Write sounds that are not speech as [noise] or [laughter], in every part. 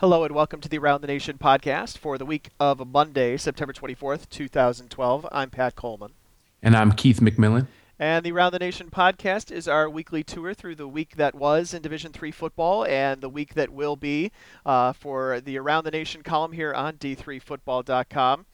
Hello and welcome to the Around the Nation podcast for the week of Monday, September 24th, 2012. I'm Pat Coleman. And I'm Keith McMillan. And the Around the Nation podcast is our weekly tour through the week that was in Division Three football and the week that will be uh, for the Around the Nation column here on D3Football.com.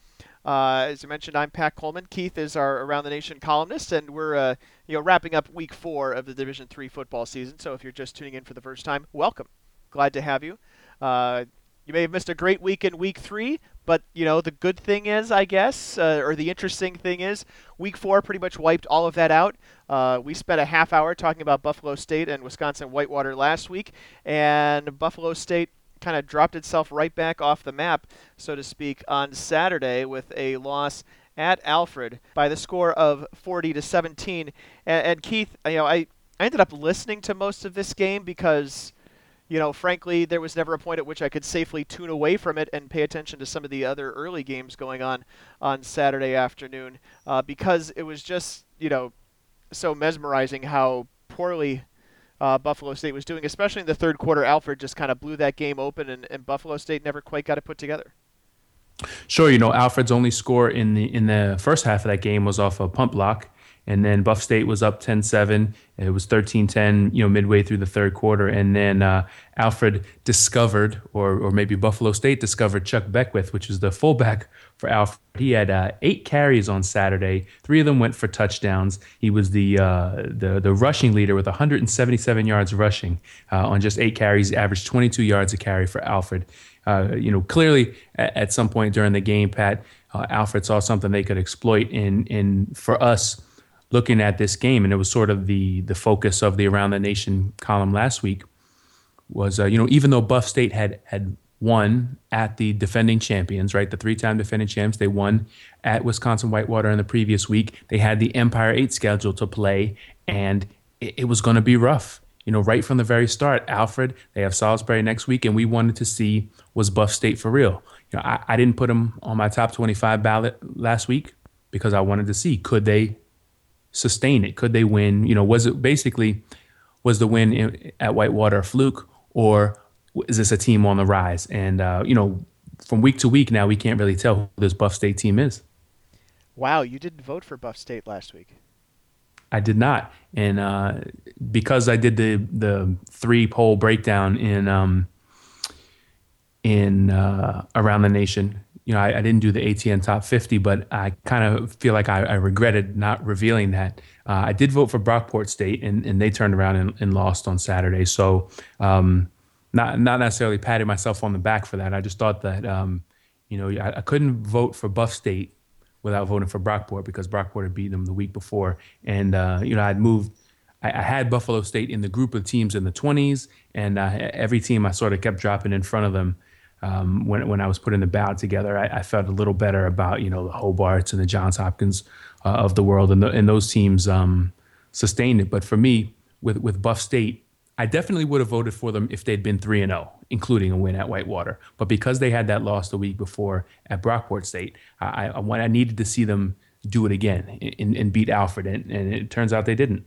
Uh, as I mentioned, I'm Pat Coleman. Keith is our Around the Nation columnist, and we're uh, you know wrapping up Week Four of the Division Three football season. So if you're just tuning in for the first time, welcome. Glad to have you. Uh, you may have missed a great week in week three, but you know the good thing is, I guess, uh, or the interesting thing is, week four pretty much wiped all of that out. Uh, we spent a half hour talking about Buffalo State and Wisconsin Whitewater last week, and Buffalo State kind of dropped itself right back off the map, so to speak, on Saturday with a loss at Alfred by the score of 40 to 17. And, and Keith, you know, I, I ended up listening to most of this game because you know, frankly, there was never a point at which I could safely tune away from it and pay attention to some of the other early games going on on Saturday afternoon uh, because it was just, you know, so mesmerizing how poorly uh, Buffalo State was doing, especially in the third quarter. Alfred just kind of blew that game open, and, and Buffalo State never quite got it put together. Sure, you know Alfred's only score in the in the first half of that game was off a punt block, and then Buff State was up 10-7. It was 13-10, you know, midway through the third quarter, and then uh, Alfred discovered, or or maybe Buffalo State discovered Chuck Beckwith, which is the fullback for Alfred. He had uh, eight carries on Saturday. Three of them went for touchdowns. He was the uh, the the rushing leader with 177 yards rushing uh, on just eight carries. Averaged 22 yards a carry for Alfred. Uh, you know, clearly at, at, some point during the game, Pat uh, Alfred saw something they could exploit. In in for us looking at this game, and it was sort of the the focus of the Around the Nation column last week. Was uh, you know even though Buff State had had won at the defending champions, right? The three-time defending champs, they won at Wisconsin Whitewater in the previous week. They had the Empire Eight schedule to play, and it, it was going to be rough. You know, right from the very start, Alfred, they have Salisbury next week, and we wanted to see was Buff State for real. You know, I, I didn't put them on my top 25 ballot last week because I wanted to see could they sustain it? Could they win? You know, was it basically was the win in, at Whitewater a fluke, or is this a team on the rise? And uh, you know, from week to week now, we can't really tell who this Buff State team is. Wow, you didn't vote for Buff State last week. I did not, and uh, because I did the the three poll breakdown in um, in uh, around the nation, you know, I, I, didn't do the ATN top 50, but I kind of feel like I, I, regretted not revealing that. Uh, I did vote for Brockport State, and, and they turned around and, and lost on Saturday. So, um, not not necessarily patting myself on the back for that. I just thought that, um, you know, I, I, couldn't vote for Buff State without voting for Brockport because Brockport had beaten them the week before, and uh, you know, I'd moved. I, had Buffalo State in the group of teams in the 20s, and uh, every team I sort of kept dropping in front of them um, when when I was putting the ballot together, I, I, felt a little better about you know the Hobarts and the Johns Hopkins uh, of the world, and, the, and those teams um, sustained it. But for me, with with Buff State, I definitely would have voted for them if they'd been three and zero, oh, including a win at Whitewater. But because they had that loss the week before at Brockport State, I I, I needed to see them do it again and, and beat Alfred, and, and it turns out they didn't.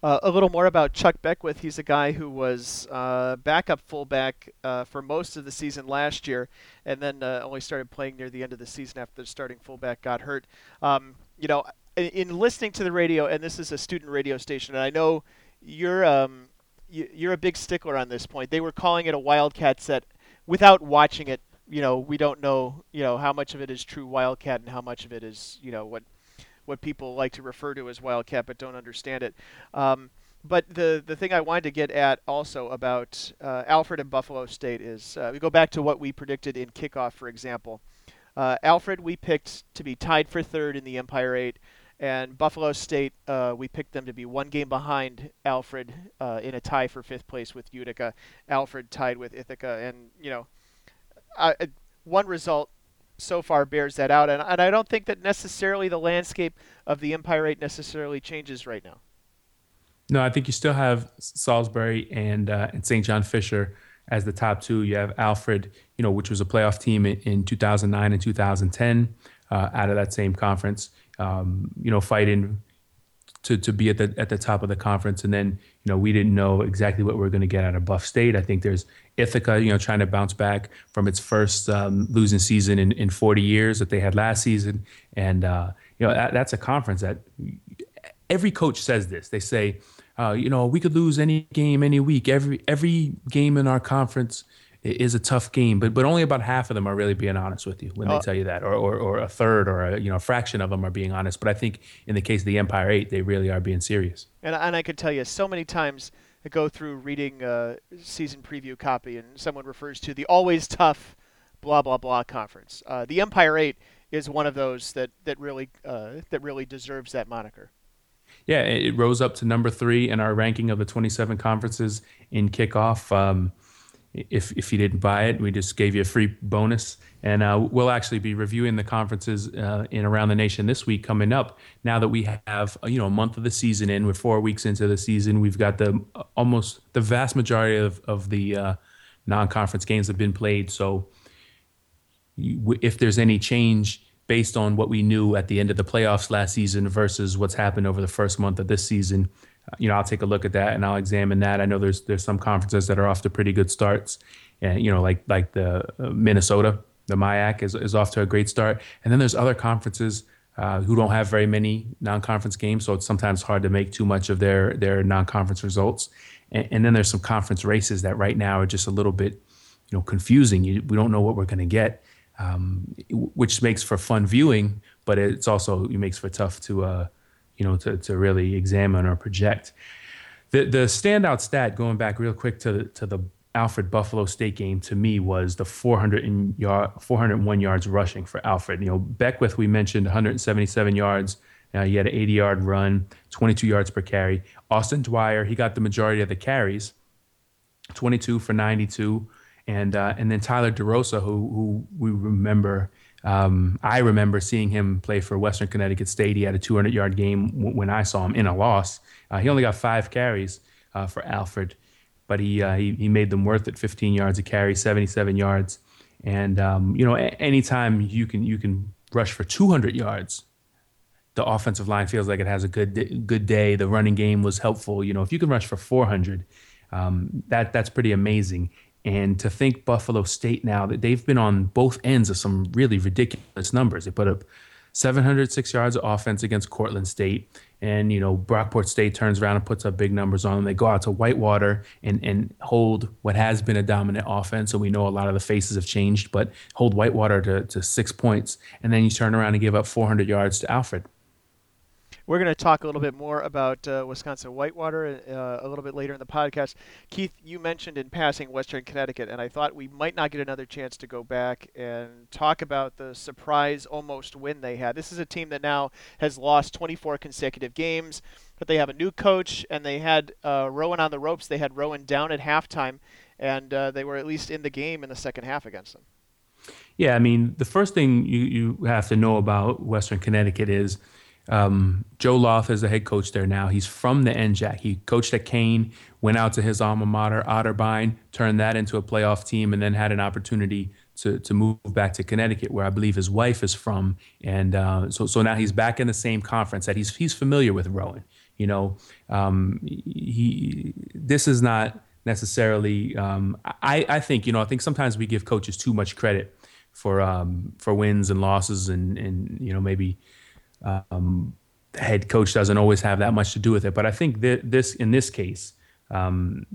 Uh, a little more about Chuck Beckwith. He's a guy who was uh, backup fullback uh, for most of the season last year, and then uh, only started playing near the end of the season after the starting fullback got hurt. Um, you know, in listening to the radio, and this is a student radio station, and I know you're um, you're a big stickler on this point. They were calling it a Wildcat set without watching it. You know, we don't know you know how much of it is true Wildcat and how much of it is you know what what people like to refer to as Wildcat but don't understand it. Um, but the the thing I wanted to get at also about uh, Alfred and Buffalo State is uh, we go back to what we predicted in kickoff, for example. Uh, Alfred we picked to be tied for third in the Empire Eight, and Buffalo State uh, we picked them to be one game behind Alfred uh, in a tie for fifth place with Utica. Alfred tied with Ithaca, and you know, one result so far bears that out. And, and I don't think that necessarily the landscape of the Empire Eight necessarily changes right now. No, I think you still have Salisbury and uh, and St. John Fisher as the top two. You have Alfred, you know, which was a playoff team in, in 2009 and 2010 uh, out of that same conference. Um, you know, fighting to, to be at the at the top of the conference. And then you know we didn't know exactly what we are going to get out of Buff State. I think there's Ithaca, you know, trying to bounce back from its first um, losing season in, in 40 years that they had last season, and uh, you know that, that's a conference that every coach says this. They say, uh, you know, we could lose any game any week. Every every game in our conference is a tough game, but but only about half of them are really being honest with you when they oh. tell you that, or, or or a third or a you know a fraction of them are being honest. But I think in the case of the Empire Eight, they really are being serious. And and I could tell you so many times I go through reading a season preview copy, and someone refers to the always tough, blah blah blah conference. Uh, the Empire Eight is one of those that that really uh, that really deserves that moniker. Yeah, it rose up to number three in our ranking of the 27 conferences in kickoff. Um, if if you didn't buy it, we just gave you a free bonus. And uh, we'll actually be reviewing the conferences uh, in around the nation this week coming up. Now that we have you know a month of the season in, we're four weeks into the season. We've got the almost the vast majority of of the uh, non-conference games have been played. So if there's any change based on what we knew at the end of the playoffs last season versus what's happened over the first month of this season, you know, I'll take a look at that and I'll examine that. I know there's there's some conferences that are off to pretty good starts, and you know, like like the uh, Minnesota, the MIAC is is off to a great start, and then there's other conferences. Uh, who don't have very many non-conference games, so it's sometimes hard to make too much of their their non-conference results. And, and then there's some conference races that right now are just a little bit, you know, confusing. You, we don't know what we're going to get, um, which makes for fun viewing, but it's also it makes for tough to uh, you know, to, to really examine or project. The the standout stat going back real quick to the, to the Alfred Buffalo State game to me was the 400 yard, 401 yards rushing for Alfred. You know, Beckwith we mentioned 177 yards. Uh, he had an 80 yard run, 22 yards per carry. Austin Dwyer he got the majority of the carries, 22 for 92, and uh, and then Tyler DeRosa who who we remember um, I remember seeing him play for Western Connecticut State. He had a 200 yard game w- when I saw him in a loss. Uh, he only got five carries uh, for Alfred, but he, uh, he, he made them worth it. 15 yards a carry, 77 yards, and um, you know a- anytime you can you can rush for 200 yards, the offensive line feels like it has a good good day. The running game was helpful. You know if you can rush for 400, um, that that's pretty amazing. And to think Buffalo State now that they've been on both ends of some really ridiculous numbers. They put up 706 yards of offense against Cortland State. And, you know, Brockport State turns around and puts up big numbers on them. They go out to Whitewater and, and hold what has been a dominant offense. And we know a lot of the faces have changed, but hold Whitewater to, to six points. And then you turn around and give up 400 yards to Alfred. We're going to talk a little bit more about uh, Wisconsin Whitewater uh, a little bit later in the podcast. Keith, you mentioned in passing Western Connecticut, and I thought we might not get another chance to go back and talk about the surprise almost win they had. This is a team that now has lost 24 consecutive games, but they have a new coach, and they had uh, Rowan on the ropes. They had Rowan down at halftime, and uh, they were at least in the game in the second half against them. Yeah, I mean, the first thing you, you have to know about Western Connecticut is – um, Joe Loth is the head coach there now. He's from the NJAC. He coached at Kean, went out to his alma mater, Otterbein, turned that into a playoff team, and then had an opportunity to, to move back to Connecticut, where I believe his wife is from. And uh, so, so now he's back in the same conference that he's, he's familiar with Rowan. You know, um, he, this is not necessarily, um, I, I think, you know, I think sometimes we give coaches too much credit for, um, for wins and losses and, and, you know, maybe, um, the head coach doesn't always have that much to do with it. But I think that this, in this case, um,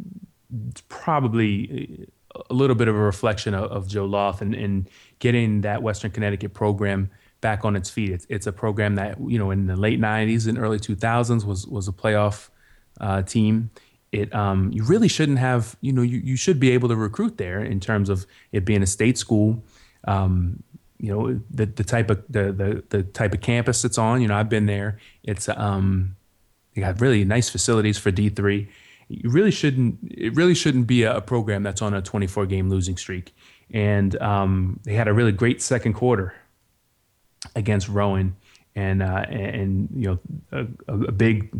it's probably a little bit of a reflection of, of Joe Loth and, and, getting that Western Connecticut program back on its feet. It's, it's, a program that you know in the late '90s and early 2000s was was a playoff uh, team. It um, you really shouldn't have you know you, you should be able to recruit there in terms of it being a state school. Um, you know the the type of the, the the type of campus it's on. You know, I've been there. It's um, they got really nice facilities for D three. You really shouldn't. It really shouldn't be a, program that's on a 24 game losing streak. And um, they had a really great second quarter against Rowan, and uh, and you know a, a big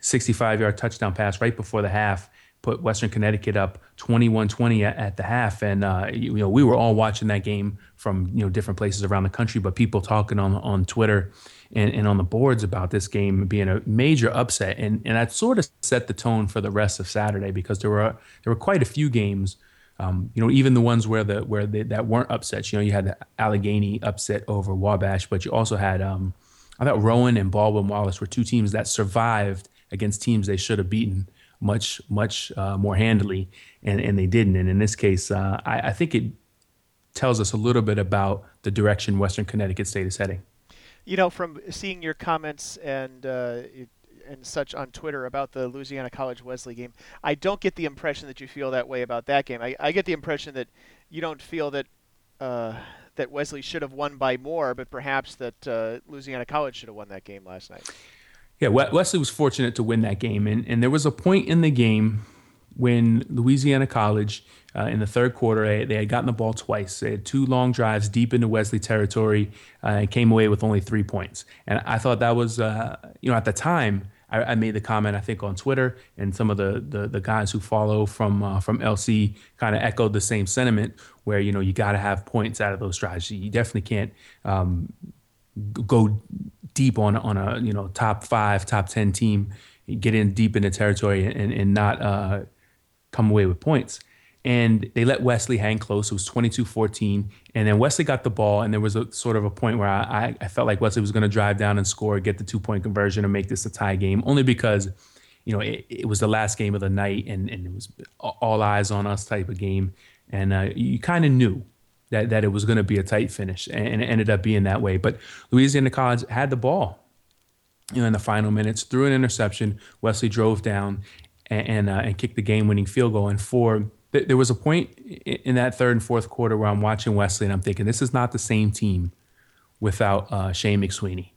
65 yard touchdown pass right before the half put Western Connecticut up 21-20 at, the half, and uh, you, you, know we were all watching that game from you know different places around the country, but people talking on on Twitter and, and on the boards about this game being a major upset, and and that sort of set the tone for the rest of Saturday because there were there were quite a few games. Um, you know, even the ones where the where they, that weren't upsets. You know, you had the Allegheny upset over Wabash, but you also had um, I thought Rowan and Baldwin Wallace were two teams that survived against teams they should have beaten much much uh, more handily, and and they didn't. And in this case, uh, I, I think it tells us a little bit about the direction Western Connecticut State is heading. You know, from seeing your comments and uh, and such on Twitter about the Louisiana College Wesley game, I don't get the impression that you feel that way about that game. I, I get the impression that you don't feel that uh, that Wesley should have won by more, but perhaps that uh, Louisiana College should have won that game last night. Yeah, Wesley was fortunate to win that game, and and there was a point in the game when Louisiana College uh, in the third quarter they, had gotten the ball twice. They had two long drives deep into Wesley territory uh, and came away with only three points. And I thought that was, uh, you know, at the time I, I, made the comment I think on Twitter, and some of the the, the guys who follow from uh, from LC kind of echoed the same sentiment, where you know you got to have points out of those drives. You definitely can't um, go deep on on a you know top five, top ten team, get in deep into territory and and not uh, come away with points. And they let Wesley hang close. It was 22-14, and then Wesley got the ball, and there was a sort of a point where I, I felt like Wesley was going to drive down and score, get the two-point conversion, and make this a tie game, only because, you know, it, it was the last game of the night, and, and it was all eyes on us type of game, and uh, you kind of knew that that it was going to be a tight finish, and it ended up being that way. But Louisiana College had the ball, you know, in the final minutes, threw an interception. Wesley drove down and and, uh, and kicked the game-winning field goal, and for there was a point in that third and fourth quarter where I'm watching Wesley and I'm thinking this is not the same team without uh, Shane McSweeney.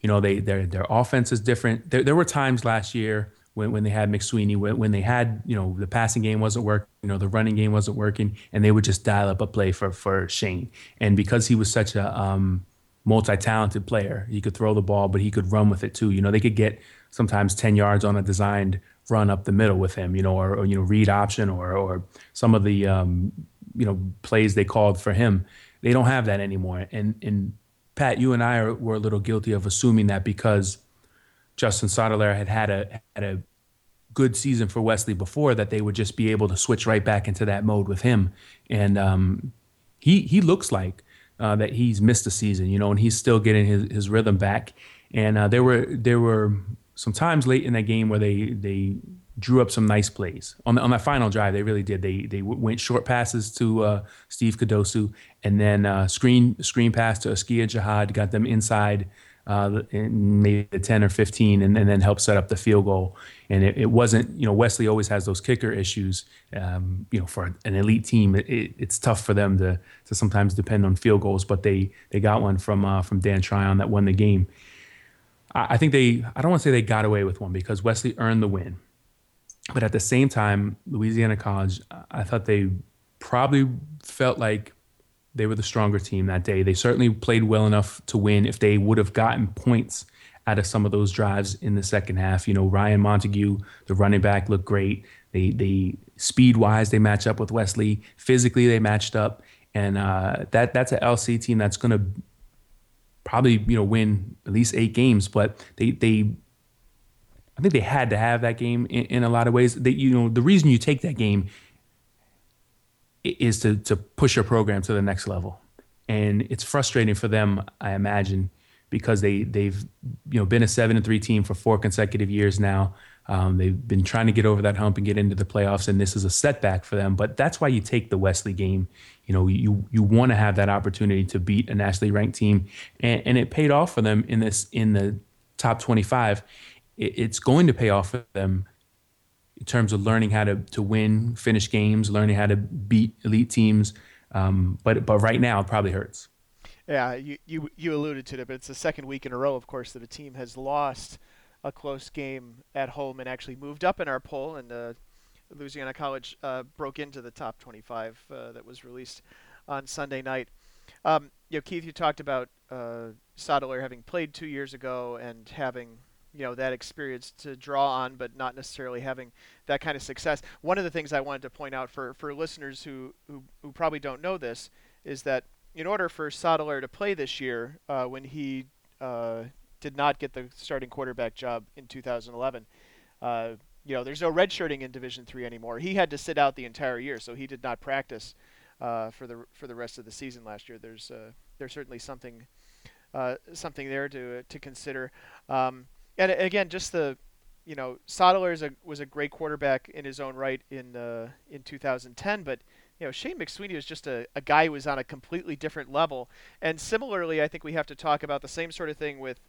You know, they their their offense is different. There, there were times last year when, when they had McSweeney, when, when they had you know the passing game wasn't working, you know the running game wasn't working, and they would just dial up a play for for Shane. And because he was such a um, multi-talented player, he could throw the ball, but he could run with it too. You know, they could get sometimes 10 yards on a designed run up the middle with him, you know, or, or you know, read option or or some of the um, you know plays they called for him. They don't have that anymore. And and Pat, you and I are, were a little guilty of assuming that because Justin Sottilare had had a had a good season for Wesley before that they would just be able to switch right back into that mode with him. And um, he he looks like uh, that he's missed a season, you know, and he's still getting his, his rhythm back. And uh, there were there were some times late in that game where they they drew up some nice plays on the, on that final drive. They really did. They they went short passes to uh, Steve Kadosu and then uh, screen screen pass to Askia Jihad, got them inside. Uh, maybe 10 or 15 and, and, then help set up the field goal. And it, it, wasn't, you know, Wesley always has those kicker issues. Um, you know, for an elite team, it, it, it's tough for them to, to sometimes depend on field goals, but they, they got one from, uh, from Dan Tryon that won the game. I think they, I don't want to say they got away with one because Wesley earned the win. But at the same time, Louisiana College, I thought they probably felt like they were the stronger team that day. They certainly played well enough to win if they would have gotten points out of some of those drives in the second half. You know, Ryan Montague, the running back, looked great. They they speed wise they match up with Wesley. Physically they matched up, and uh, that that's an LC team that's going to probably you know win at least eight games, but they they I think they had to have that game in, in a lot of ways. That you know the reason you take that game is to to push your program to the next level, and it's frustrating for them, I imagine, because they they've you know been a seven and three team for four consecutive years now. Um, they've been trying to get over that hump and get into the playoffs, and this is a setback for them. But that's why you take the Wesley game. You know, you you want to have that opportunity to beat a nationally ranked team, and, and it paid off for them in this in the top 25. It, it's going to pay off for them in terms of learning how to to win, finish games, learning how to beat elite teams. Um, but but right now, it probably hurts. Yeah, you, you you alluded to it, but it's the second week in a row, of course, that a team has lost a close game at home and actually moved up in our poll. And uh, Louisiana College uh, broke into the top 25 uh, that was released on Sunday night. Um, you know, Keith, you talked about uh, Sottilare having played two years ago and having you know that experience to draw on, but not necessarily having that kind of success. One of the things I wanted to point out for for listeners who who, who probably don't know this is that in order for Sottilare to play this year, uh, when he uh, did not get the starting quarterback job in 2011. Uh, you know, there's no redshirting in Division three anymore. He had to sit out the entire year, so he did not practice uh, for the for the rest of the season last year. There's uh, there's certainly something uh, something there to to consider. Um, and again, just the you know, Sottilare is a, was a great quarterback in his own right in uh, in 2010, but you know, Shane McSweeney was just a, a guy who was on a completely different level. And similarly, I think we have to talk about the same sort of thing with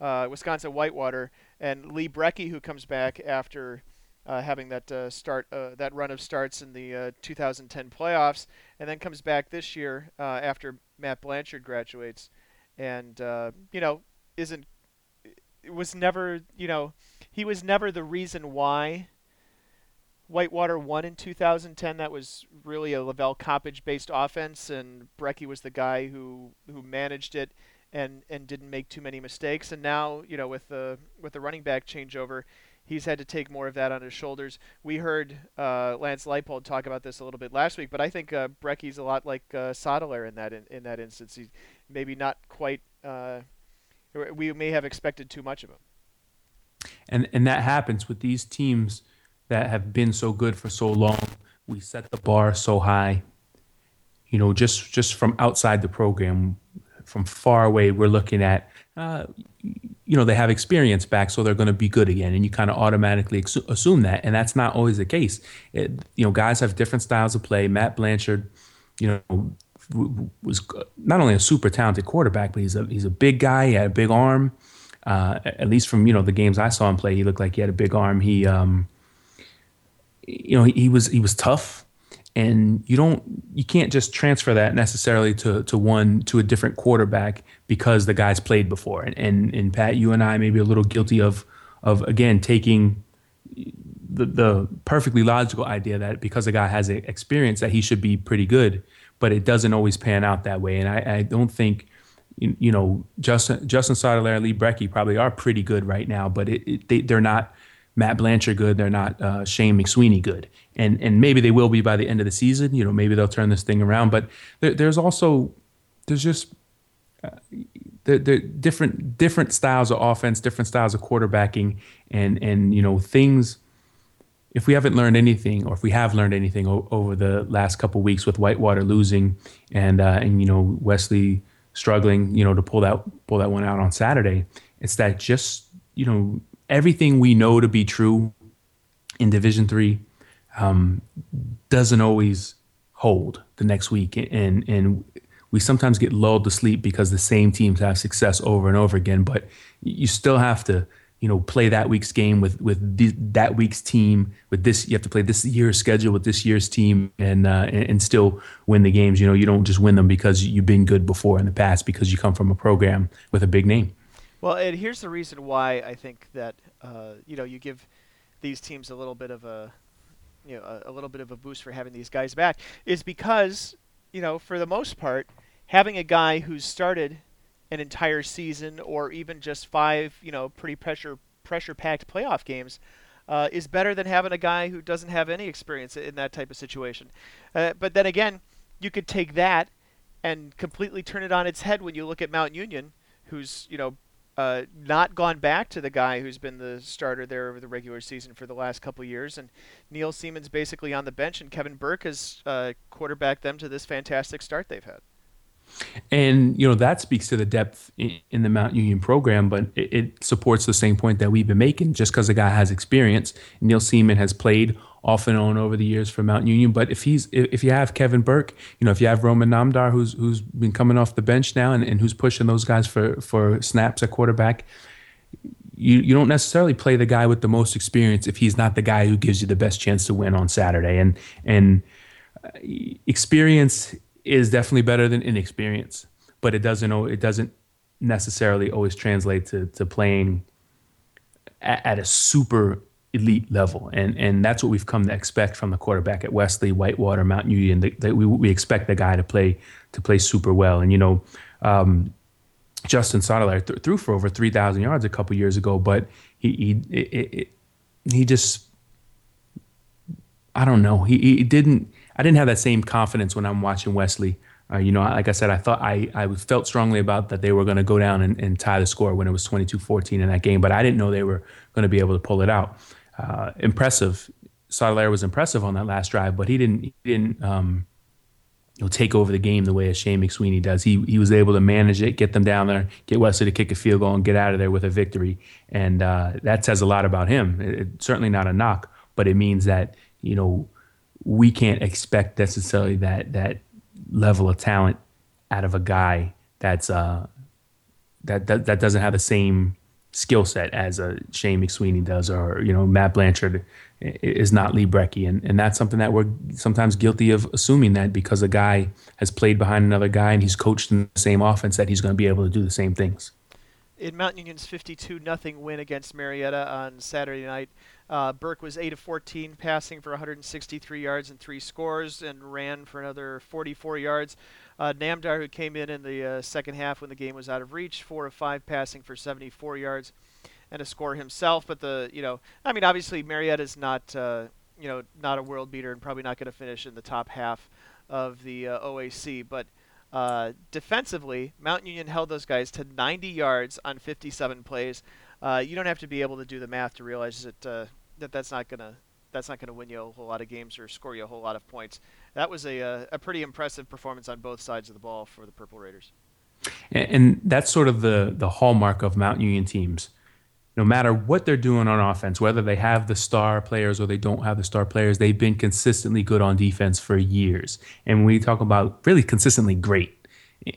uh, Wisconsin Whitewater and Lee Brekke, who comes back after uh, having that uh, start uh, that run of starts in the uh, 2010 playoffs, and then comes back this year uh, after Matt Blanchard graduates, and you know isn't was never you know he was never the reason why Whitewater won in 2010. That was really a Levell Coppage based offense, and Brekke was the guy who who managed it and and didn't make too many mistakes. And now, you know, with the with the running back changeover, he's had to take more of that on his shoulders. We heard uh, Lance Leipold talk about this a little bit last week, but I think uh, Brekke's a lot like uh, Sottilare in that in, in that instance. He's maybe not quite. Uh, we may have expected too much of him and and that happens with these teams that have been so good for so long. We set the bar so high. You know, just just from outside the program, from far away, we're looking at. Uh, you know they have experience back, so they're going to be good again, and you kind of automatically ex- assume that, and that's not always the case. It, you know, guys have different styles of play. Matt Blanchard, you know, was not only a super talented quarterback, but he's a he's a big guy. He had a big arm. Uh, at least from you know the games I saw him play, he looked like he had a big arm. He, um, you know, he, he, was he was tough, and you don't you can't just transfer that necessarily to to one to a different quarterback because the guy's played before. And and, and Pat, you and I may be a little guilty of of again taking the the perfectly logical idea that because a guy has experience that he should be pretty good, but it doesn't always pan out that way. And I, I don't think you, you know, Justin Justin Sottilare, Lee Brekke probably are pretty good right now, but it, it, they, they're not Matt Blanchard good. They're not uh, Shane McSweeney good, and and maybe they will be by the end of the season. You know, maybe they'll turn this thing around. But there, there's also there's just uh, the different different styles of offense, different styles of quarterbacking, and and you know things. If we haven't learned anything, or if we have learned anything o- over the last couple weeks with Whitewater losing, and uh, and you know Wesley struggling, you know, to pull that pull that one out on Saturday. It's that just you know everything we know to be true in Division Three um, doesn't always hold the next week, and and we sometimes get lulled to sleep because the same teams have success over and over again. But you still have to you know play that week's game with with that week's team with this you have to play this year's schedule with this year's team and, uh, and, and still win the games. You know you don't just win them because you've been good before in the past because you come from a program with a big name. Well and here's the reason why i think that uh, you know you give these teams a little bit of a you know a, a little bit of a boost for having these guys back is because you know for the most part having a guy who's started an entire season or even just five, you know, pretty pressure pressure packed playoff games. Uh, is better than having a guy who doesn't have any experience in that type of situation. Uh, but then again, you could take that and completely turn it on its head when you look at Mount Union, who's you know uh, not gone back to the guy who's been the starter there over the regular season for the last couple years, and Neil Siemens basically on the bench, and Kevin Burke has uh, quarterbacked them to this fantastic start they've had. And you know that speaks to the depth in, the Mount Union program, but it, it, supports the same point that we've been making. Just because a guy has experience, Neil Seaman has played off and on over the years for Mount Union. But if he's if you have Kevin Burke, you know if you have Roman Namdar, who's who's been coming off the bench now and, and who's pushing those guys for for snaps at quarterback, you you don't necessarily play the guy with the most experience if he's not the guy who gives you the best chance to win on Saturday. And and uh, experience is definitely better than inexperience, but it doesn't it doesn't necessarily always translate to to playing at, at, a super elite level, and and that's what we've come to expect from the quarterback at Wesley, Whitewater, Mount Union. That, we we expect the guy to play to play super well, and you know. Um, Justin Sottilare th- threw for over 3,000 yards a couple years ago, but he he it, it, he just I don't know he, he didn't I didn't have that same confidence when I'm watching Wesley Uh, you know, like I said, I thought I, I felt strongly about that they were going to go down and, and, tie the score when it was 22-14 in that game, but I didn't know they were going to be able to pull it out. Uh, impressive. Sotelera was impressive on that last drive, but he didn't he didn't um, you know, take over the game the way a Shane McSweeney does. He he was able to manage it, get them down there, get Wesley to kick a field goal, and get out of there with a victory. And uh, that says a lot about him. It, it, certainly not a knock, but it means that you know we can't expect necessarily that that level of talent out of a guy that's uh, that, that that doesn't have the same skill set as a Shane McSweeney does, or you know Matt Blanchard is not Lee Brekke, and and that's something that we're sometimes guilty of assuming that because a guy has played behind another guy and he's coached in the same offense that he's going to be able to do the same things. In Mount Union's 52 nothing win against Marietta on Saturday night, uh, Burke was 8 of 14, passing for 163 yards and three scores, and ran for another 44 yards. Uh, Namdar, who came in in the uh, second half when the game was out of reach, 4 of 5, passing for 74 yards and a score himself. But the, you know, I mean, obviously Marietta's not, uh, you know, not a world beater and probably not going to finish in the top half of the uh, OAC, but. Uh, defensively, Mount Union held those guys to 90 yards on 57 plays uh, you don't have to be able to do the math to realize that uh, that that's not gonna that's not gonna win you a whole lot of games or score you a whole lot of points. That was a uh, a pretty impressive performance on both sides of the ball for the Purple Raiders. And, and that's sort of the the hallmark of Mount Union teams. No matter what they're doing on offense, whether they have the star players or they don't have the star players, they've been consistently good on defense for years. And we talk about really consistently great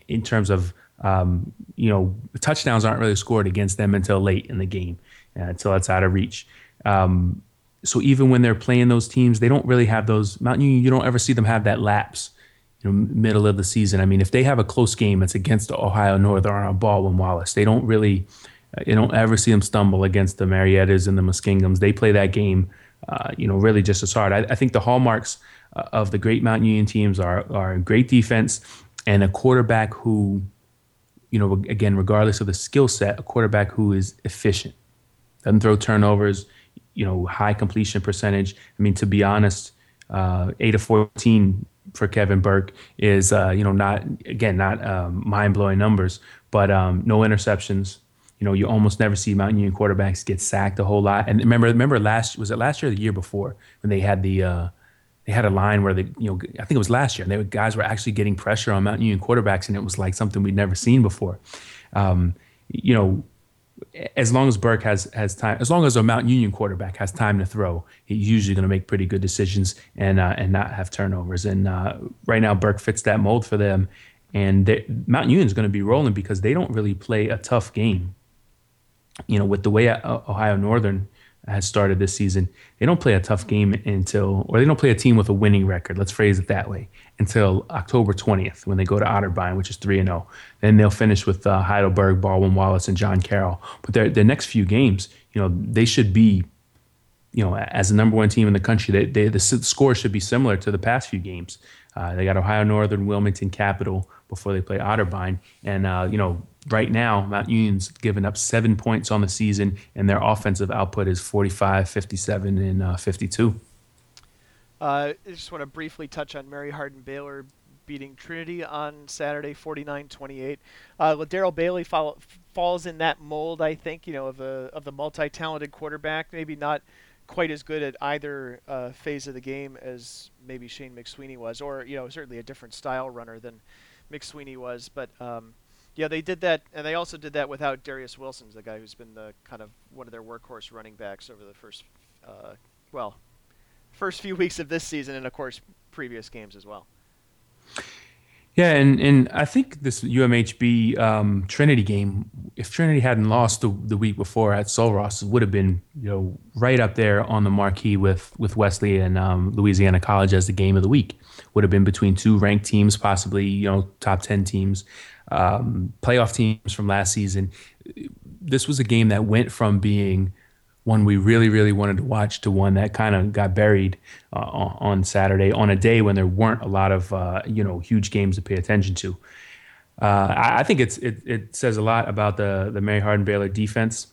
in terms of um, you know, touchdowns aren't really scored against them until late in the game, uh, until it's out of reach. Um, so even when they're playing those teams, they don't really have those. Mount Union, you don't ever see them have that lapse. You know, middle of the season. I mean, if they have a close game, it's against Ohio Northern or Baldwin Wallace. They don't really, uh, you don't ever see them stumble against the Mariettas and the Muskingums. They play that game, uh, you know, really just as hard. I, I think the hallmarks uh, of the great Mount Union teams are are great defense and a quarterback who you know, again, regardless of the skill set, a quarterback who is efficient, doesn't throw turnovers, you know, high completion percentage. I mean, to be honest, uh, eight of fourteen for Kevin Burke is, uh, you know, not again not um, mind blowing numbers, but um, no interceptions. You know, you almost never see Mount Union quarterbacks get sacked a whole lot. And remember, remember last was it last year or the year before when they had the uh, they had a line where they, you know, I think it was last year, and guys were actually getting pressure on Mount Union quarterbacks, and it was like something we'd never seen before. Um, you know, as long as Burke has has time, as long as a Mount Union quarterback has time to throw, he's usually going to make pretty good decisions and uh, and not have turnovers. And uh, right now, Burke fits that mold for them. And Mount Union is going to be rolling because they don't really play a tough game. You know, with the way Ohio Northern has started this season, they don't play a tough game until, or they don't play a team with a winning record. Let's phrase it that way until October 20th when they go to Otterbein, which is three and zero. Oh. Then they'll finish with uh, Heidelberg, Baldwin Wallace, and John Carroll. But their their next few games, you know, they should be, you know, as the number one team in the country, they, they the score should be similar to the past few games. Uh, they got Ohio Northern, Wilmington Capital before they play Otterbein, and uh, you know right now, Mount Union's given up seven points on the season, and their offensive output is 45, 57, and uh, 52. Uh, I just want to briefly touch on Mary Hardin Baylor beating Trinity on Saturday, 49-28. Uh, Ladero Bailey follow, falls in that mold, I think, you know, of a of the multi-talented quarterback. Maybe not quite as good at either uh, phase of the game as maybe Shane McSweeney was, or you know, certainly a different style runner than McSweeney was. But um, yeah, they did that, and they also did that without Darius Wilson, the guy who's been the kind of one of their workhorse running backs over the first, uh, well, first few weeks of this season, and of course previous games as well. Yeah, and, and I think this UMHB um, Trinity game, if Trinity hadn't lost the, the week before at Sul Ross, would have been you know right up there on the marquee with with Wesley and um, Louisiana College as the game of the week. Would have been between two ranked teams, possibly you know top ten teams um, playoff teams from last season. This was a game that went from being one we really, really wanted to watch to one that kind of got buried uh, on Saturday on a day when there weren't a lot of uh, you know huge games to pay attention to. Uh, I, I, think it's it, it, says a lot about the the Mary Hardin Baylor defense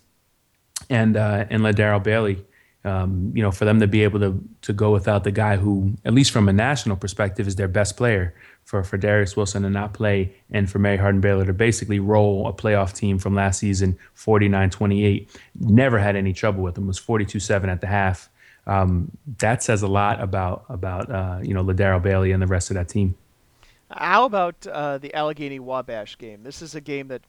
and uh, and Ladero Bailey. Um, you know, for them to be able to to go without the guy who, at least from a national perspective, is their best player for, for Darius Wilson to not play and for Mary Hardin Baylor to basically roll a playoff team from last season 49 28. Never had any trouble with them, was 42 7 at the half. Um, that says a lot about about uh, you know Ladaro Bailey and the rest of that team. How about uh, the Allegheny Wabash game? This is a game that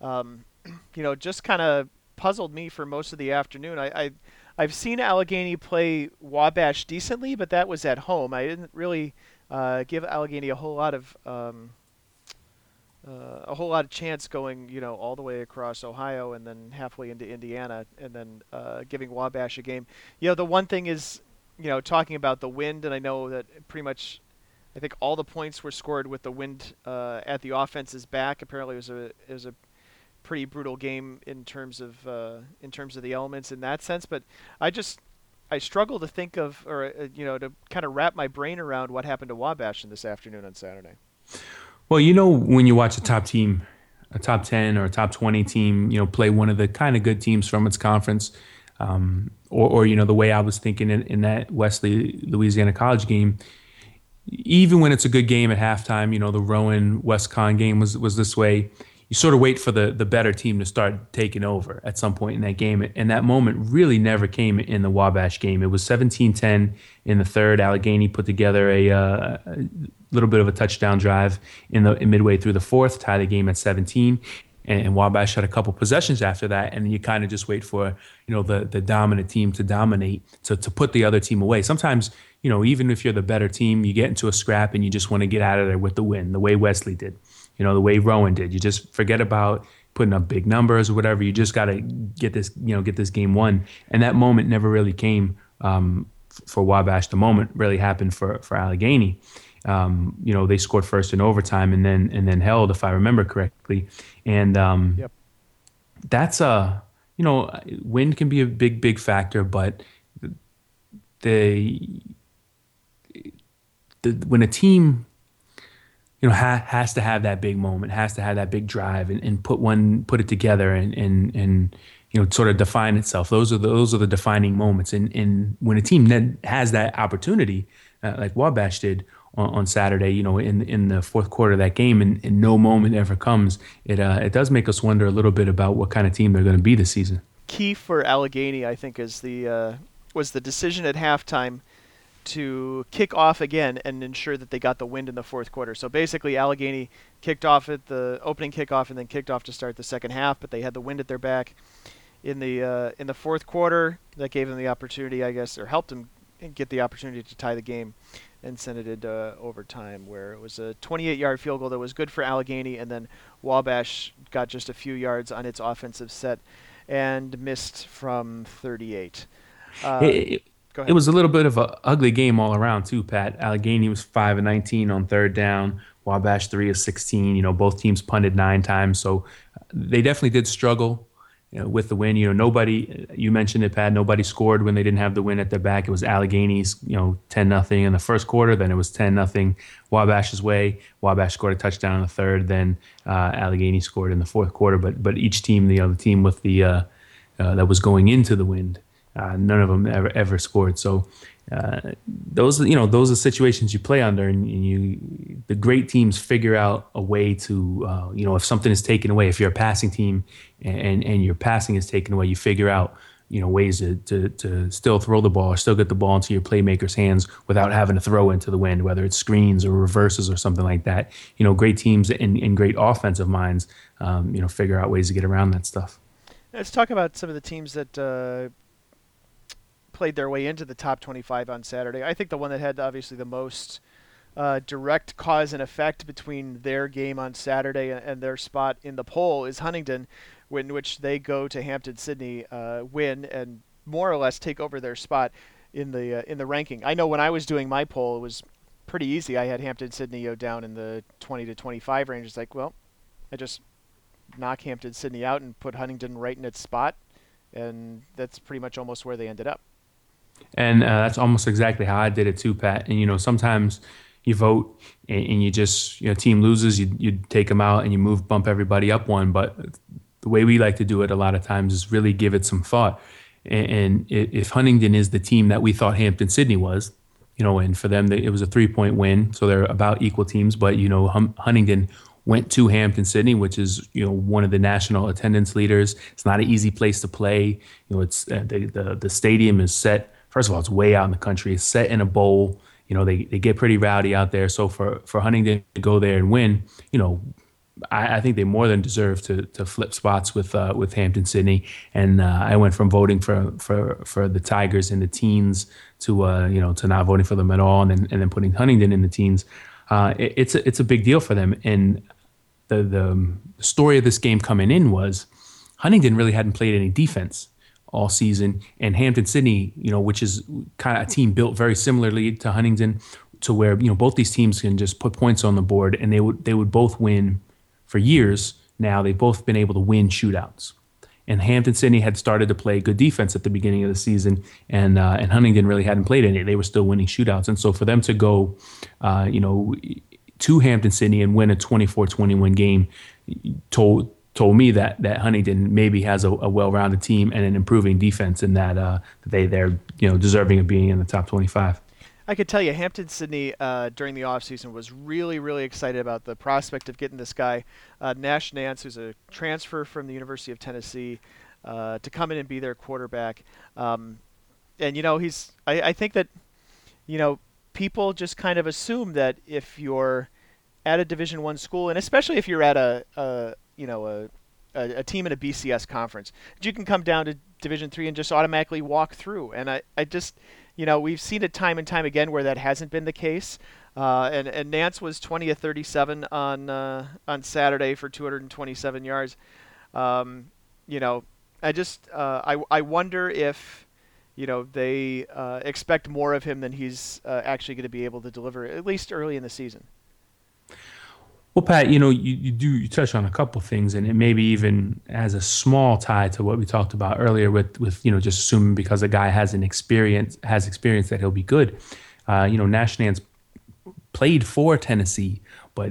um, [clears throat] you know just kind of puzzled me for most of the afternoon. I, I I've seen Allegheny play Wabash decently, but that was at home. I didn't really uh, give Allegheny a whole lot of um, uh, a whole lot of chance going, you know, all the way across Ohio and then halfway into Indiana, and then uh, giving Wabash a game. You know, the one thing is, you know, talking about the wind, and I know that pretty much, I think all the points were scored with the wind uh, at the offense's back. Apparently, it was a it was a pretty brutal game in terms of uh, in terms of the elements in that sense. But I just I struggle to think of, or uh, you know, to kind of wrap my brain around what happened to Wabash in this afternoon on Saturday. Well, you know, when you watch a top team, a top ten or a top twenty team, you know, play one of the kind of good teams from its conference, um, or, or you know, the way I was thinking in, in that Wesley Louisiana College game. Even when it's a good game at halftime, you know, the Rowan West Con game was was this way you sort of wait for the the better team to start taking over at some point in that game. And that moment really never came in the Wabash game. It was 17-10 in the third. Allegheny put together a, uh, a little bit of a touchdown drive in the in midway through the fourth, tie the game at 17. And, Wabash had a couple possessions after that, and you kind of just wait for you know the the dominant team to dominate to to put the other team away. Sometimes you know even if you're the better team, you get into a scrap and you just want to get out of there with the win, the way Wesley did you know, the way Rowan did. You just forget about putting up big numbers or whatever. You just got to get this, you know, get this game won. And that moment never really came um, for Wabash. The moment really happened for for Allegheny. Um, you know, they scored first in overtime and then and then held, if I remember correctly. And um, yep. that's a you know, wind can be a big big factor, but the, the when a team you know, ha- has to have that big moment, has to have that big drive, and, and put one, put it together, and and and you know, sort of define itself. Those are the, those are the defining moments. And and when a team then has that opportunity, uh, like Wabash did on, on, Saturday, you know, in in the fourth quarter of that game, and, and no moment ever comes, it uh, it does make us wonder a little bit about what kind of team they're going to be this season. Key for Allegheny, I think, is the uh, was the decision at halftime to kick off again and ensure that they got the wind in the fourth quarter. So basically, Allegheny kicked off at the opening kickoff and then kicked off to start the second half, but they had the wind at their back in the uh, in the fourth quarter. That gave them the opportunity, I guess, or helped them get the opportunity to tie the game and send it into uh, overtime, where it was a 28-yard field goal that was good for Allegheny, and then Wabash got just a few yards on its offensive set and missed from 38. Uh, it, it was a little bit of an ugly game all around too, Pat. Allegheny was five and nineteen on third down. Wabash three of sixteen. You know, both teams punted nine times, so they definitely did struggle you know, with the win. You know, nobody. You mentioned it, Pat. Nobody scored when they didn't have the win at their back. It was Allegheny's, you know, ten nothing in the first quarter. Then it was ten nothing Wabash's way. Wabash scored a touchdown in the third. Then uh, Allegheny scored in the fourth quarter. But but each team, the other team with the uh, uh, that was going into the wind uh, none of them ever ever scored. So uh, those you know those are situations you play under, and, you the great teams figure out a way to uh, you know if something is taken away, if you're a passing team and and your passing is taken away, you figure out you know ways to, to, to still throw the ball or still get the ball into your playmaker's hands without having to throw into the wind, whether it's screens or reverses or something like that. You know, great teams and, and great offensive minds, um, you know, figure out ways to get around that stuff. Let's talk about some of the teams that uh, played their way into the top 25 on Saturday. I think the one that had obviously the most uh, direct cause and effect between their game on Saturday and, their spot in the poll is Huntingdon, in which they go to Hampden Sydney, uh, win, and more or less take over their spot in the uh, in the ranking. I know when I was doing my poll, it was pretty easy. I had Hampden Sydney go down in the 20 to 25 range. It's like, well, I just knock Hampden Sydney out and put Huntingdon right in its spot, and that's pretty much almost where they ended up. And uh, that's almost exactly how I did it too, Pat. And you know, sometimes you vote and, and, you just you know team loses, you you take them out and you move bump everybody up one. But the way we like to do it a lot of times is really give it some thought. And, and if Huntingdon is the team that we thought Hampden Sydney was, you know, and for them, they, it was a three point win. So they're about equal teams. But, you know, hum, Huntingdon went to Hampden Sydney, which is, you know, one of the national attendance leaders. It's not an easy place to play. You know, it's uh, the, the, the stadium is set. First of all, it's way out in the country. It's set in a bowl. You know, they, they get pretty rowdy out there. So for, for Huntingdon to go there and win, you know, I, I, think they more than deserve to to flip spots with uh, with Hampden Sydney. And uh, I went from voting for for for the Tigers in the teens to uh, you know to not voting for them at all, and then and then putting Huntingdon in the teens. Uh, it, it's a, it's a big deal for them. And the the story of this game coming in was Huntingdon really hadn't played any defense all season, and Hampden Sydney, you know, which is kind of a team built very similarly to Huntingdon, to where you know both these teams can just put points on the board, and they would they would both win for years now, they've both been able to win shootouts. And Hampden Sydney had started to play good defense at the beginning of the season, and uh, and Huntingdon really hadn't played any. They were still winning shootouts, and so for them to go, uh, you know, to Hampden Sydney and win a 24-21 game, told told me that that Huntingdon maybe has a, a well-rounded team and an improving defense, and that uh, they they're you know deserving of being in the top 25. I could tell you, Hampden Sydney uh, during the offseason was really, really excited about the prospect of getting this guy, uh, Nash Nance, who's a transfer from the University of Tennessee, uh, to come in and be their quarterback. Um, and you know, he's. I, I think that, you know, people just kind of assume that if you're at a Division One school, and especially if you're at a, a you know, a, a, a team in a BCS conference, you can come down to Division Three and just automatically walk through. And I, I just you know, we've seen it time and time again where that hasn't been the case. Uh, and, and Nance was 20 of 37 on uh, on Saturday for 227 yards. Um, you know, I just uh, I I wonder if you know they uh, expect more of him than he's uh, actually going to be able to deliver at least early in the season. Well, Pat, you know, you, you do you touch on a couple things, and it maybe even has a small tie to what we talked about earlier with with you know just assuming because a guy has an experience has experience that he'll be good. Uh, you know, Nash Nance played for Tennessee, but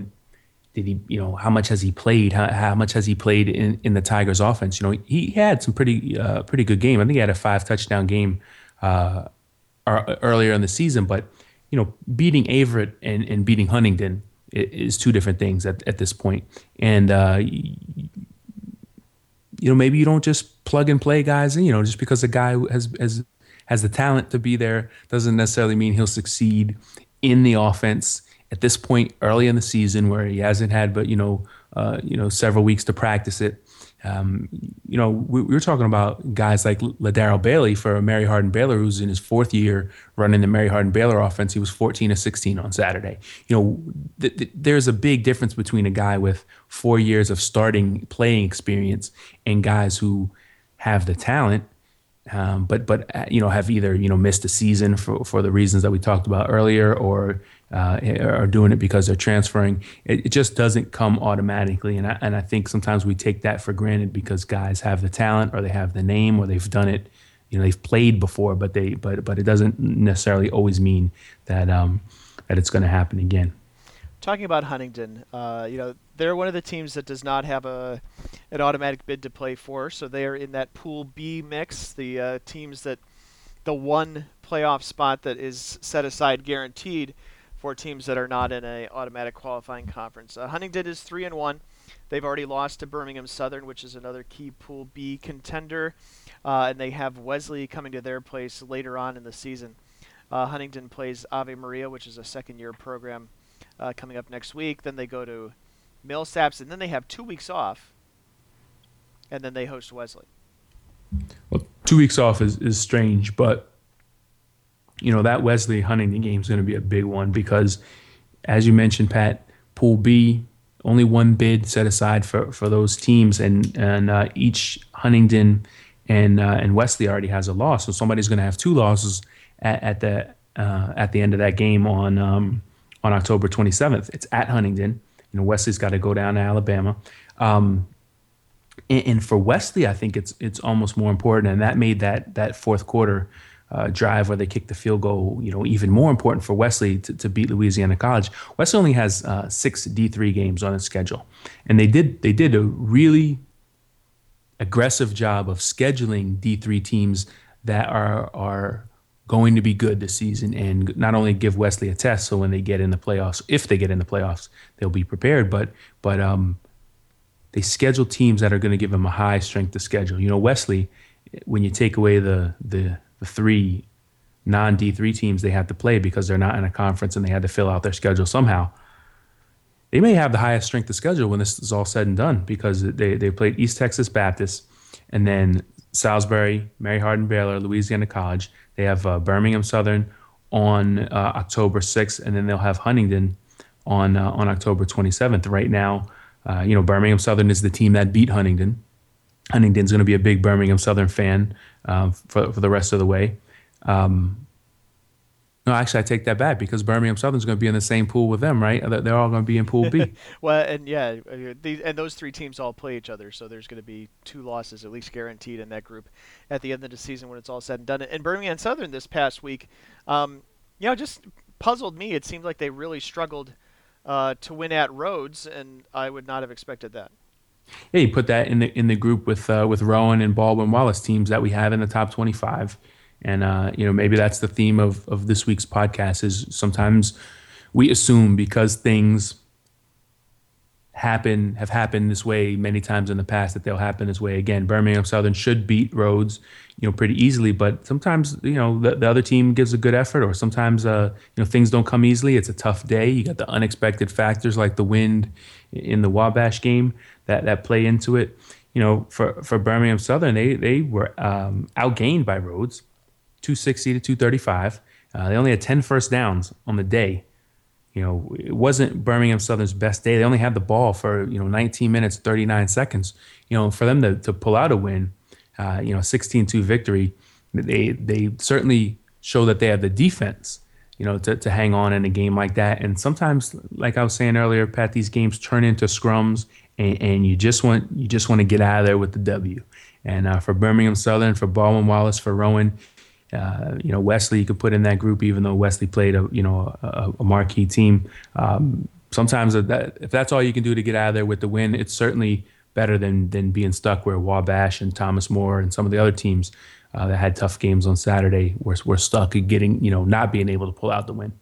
did he? You know, how much has he played? How, how much has he played in, in the Tigers' offense? You know, he had some pretty uh, pretty good game. I think he had a five touchdown game uh, earlier in the season, but you know, beating Averett and, and beating Huntingdon is two different things at, at this point. And, uh, you know, maybe you don't just plug and play guys you know, just because a guy has, has, has the talent to be there doesn't necessarily mean he'll succeed in the offense at this point early in the season where he hasn't had, but, you know, uh, you know, several weeks to practice it. Um, you know, we, we, were talking about guys like LaDarrell Bailey for Mary Hardin Baylor, who's in his fourth year running the Mary Hardin Baylor offense. He was 14 to 16 on Saturday. You know, th- th- there's a big difference between a guy with four years of starting playing experience and guys who have the talent um, but but uh, you know have either you know missed a season for for the reasons that we talked about earlier, or uh, are doing it because they're transferring. It, it, just doesn't come automatically, and I, and I think sometimes we take that for granted because guys have the talent, or they have the name, or they've done it. You know, they've played before, but they but but it doesn't necessarily always mean that um, that it's going to happen again. Talking about Huntingdon, uh, you know they're one of the teams that does not have a an automatic bid to play for, so they are in that Pool B mix. The uh, teams that the one playoff spot that is set aside guaranteed for teams that are not in a automatic qualifying conference. Uh, Huntingdon is three and one. They've already lost to Birmingham Southern, which is another key Pool B contender, uh, and they have Wesley coming to their place later on in the season. Uh, Huntingdon plays Ave Maria, which is a second-year program, uh, coming up next week. Then they go to Millsaps, and then they have two weeks off, and then they host Wesley. Well, two weeks off is, is strange, but you know that Wesley Huntingdon game is going to be a big one because, as you mentioned, Pat, Pool B only one bid set aside for, for those teams, and and uh, each Huntingdon and uh, and Wesley already has a loss, so somebody's going to have two losses at, at the uh, at the end of that game on um, on October 27th. It's at Huntingdon. You know, Wesley's got to go down to Alabama. Um, and, and, for Wesley, I think it's it's almost more important, and that made that that fourth quarter uh, drive where they kicked the field goal, you know, even more important for Wesley to, to beat Louisiana College. Wesley only has uh, six D three games on its schedule, and they did they did a really aggressive job of scheduling D three teams that are are going to be good this season and not only give Wesley a test so when they get in the playoffs, if they get in the playoffs, they'll be prepared, but but um, they schedule teams that are going to give them a high strength to schedule. You know, Wesley, when you take away the the, the three non D3 teams they had to play because they're not in a conference and they had to fill out their schedule somehow. They may have the highest strength of schedule when this is all said and done because they, they played East Texas Baptist and then Salisbury, Mary Hardin Baylor, Louisiana College. They have uh, Birmingham Southern on uh, October 6th, and then they'll have Huntingdon on uh, on October 27th. Right now, uh, you know Birmingham Southern is the team that beat Huntingdon. Huntingdon's going to be a big Birmingham Southern fan uh, for for the rest of the way. Um, no, actually, I take that back because Birmingham Southern's going to be in the same pool with them, right? They're all going to be in Pool B. [laughs] well, and yeah, these, and those three teams all play each other, so there's going to be two losses at least guaranteed in that group at the end of the season when it's all said and done. And Birmingham Southern this past week, um, you know, just puzzled me. It seemed like they really struggled uh, to win at Rhodes, and I would not have expected that. Yeah, you put that in the in the group with uh, with Rowan and Baldwin Wallace teams that we have in the top 25. And uh, you know, maybe that's the theme of of this week's podcast is sometimes we assume because things happen have happened this way many times in the past that they'll happen this way again. Birmingham Southern should beat Rhodes, you know, pretty easily, but sometimes you know the, the other team gives a good effort, or sometimes uh, you know things don't come easily. It's a tough day. You got the unexpected factors like the wind in the Wabash game that that play into it. You know, for for Birmingham Southern, they they were um, outgained by Rhodes 260 to 235. Uh, they only had 10 first downs on the day. You know, it wasn't Birmingham Southern's best day. They only had the ball for, you know, 19 minutes, 39 seconds. You know, for them to, to pull out a win, uh, you know, 16 2 victory, they, they certainly show that they have the defense, you know, to, to hang on in a game like that. And sometimes, like I was saying earlier, Pat, these games turn into scrums and, and you just want you just want to get out of there with the W. And uh, for Birmingham Southern, for Baldwin Wallace, for Rowan, uh, you know, Wesley you could put in that group, even though Wesley played a you know a, a marquee team. Um, sometimes that, if that's all you can do to get out of there with the win, it's certainly better than than being stuck where Wabash and Thomas More and some of the other teams uh, that had tough games on Saturday were were stuck at getting you know not being able to pull out the win.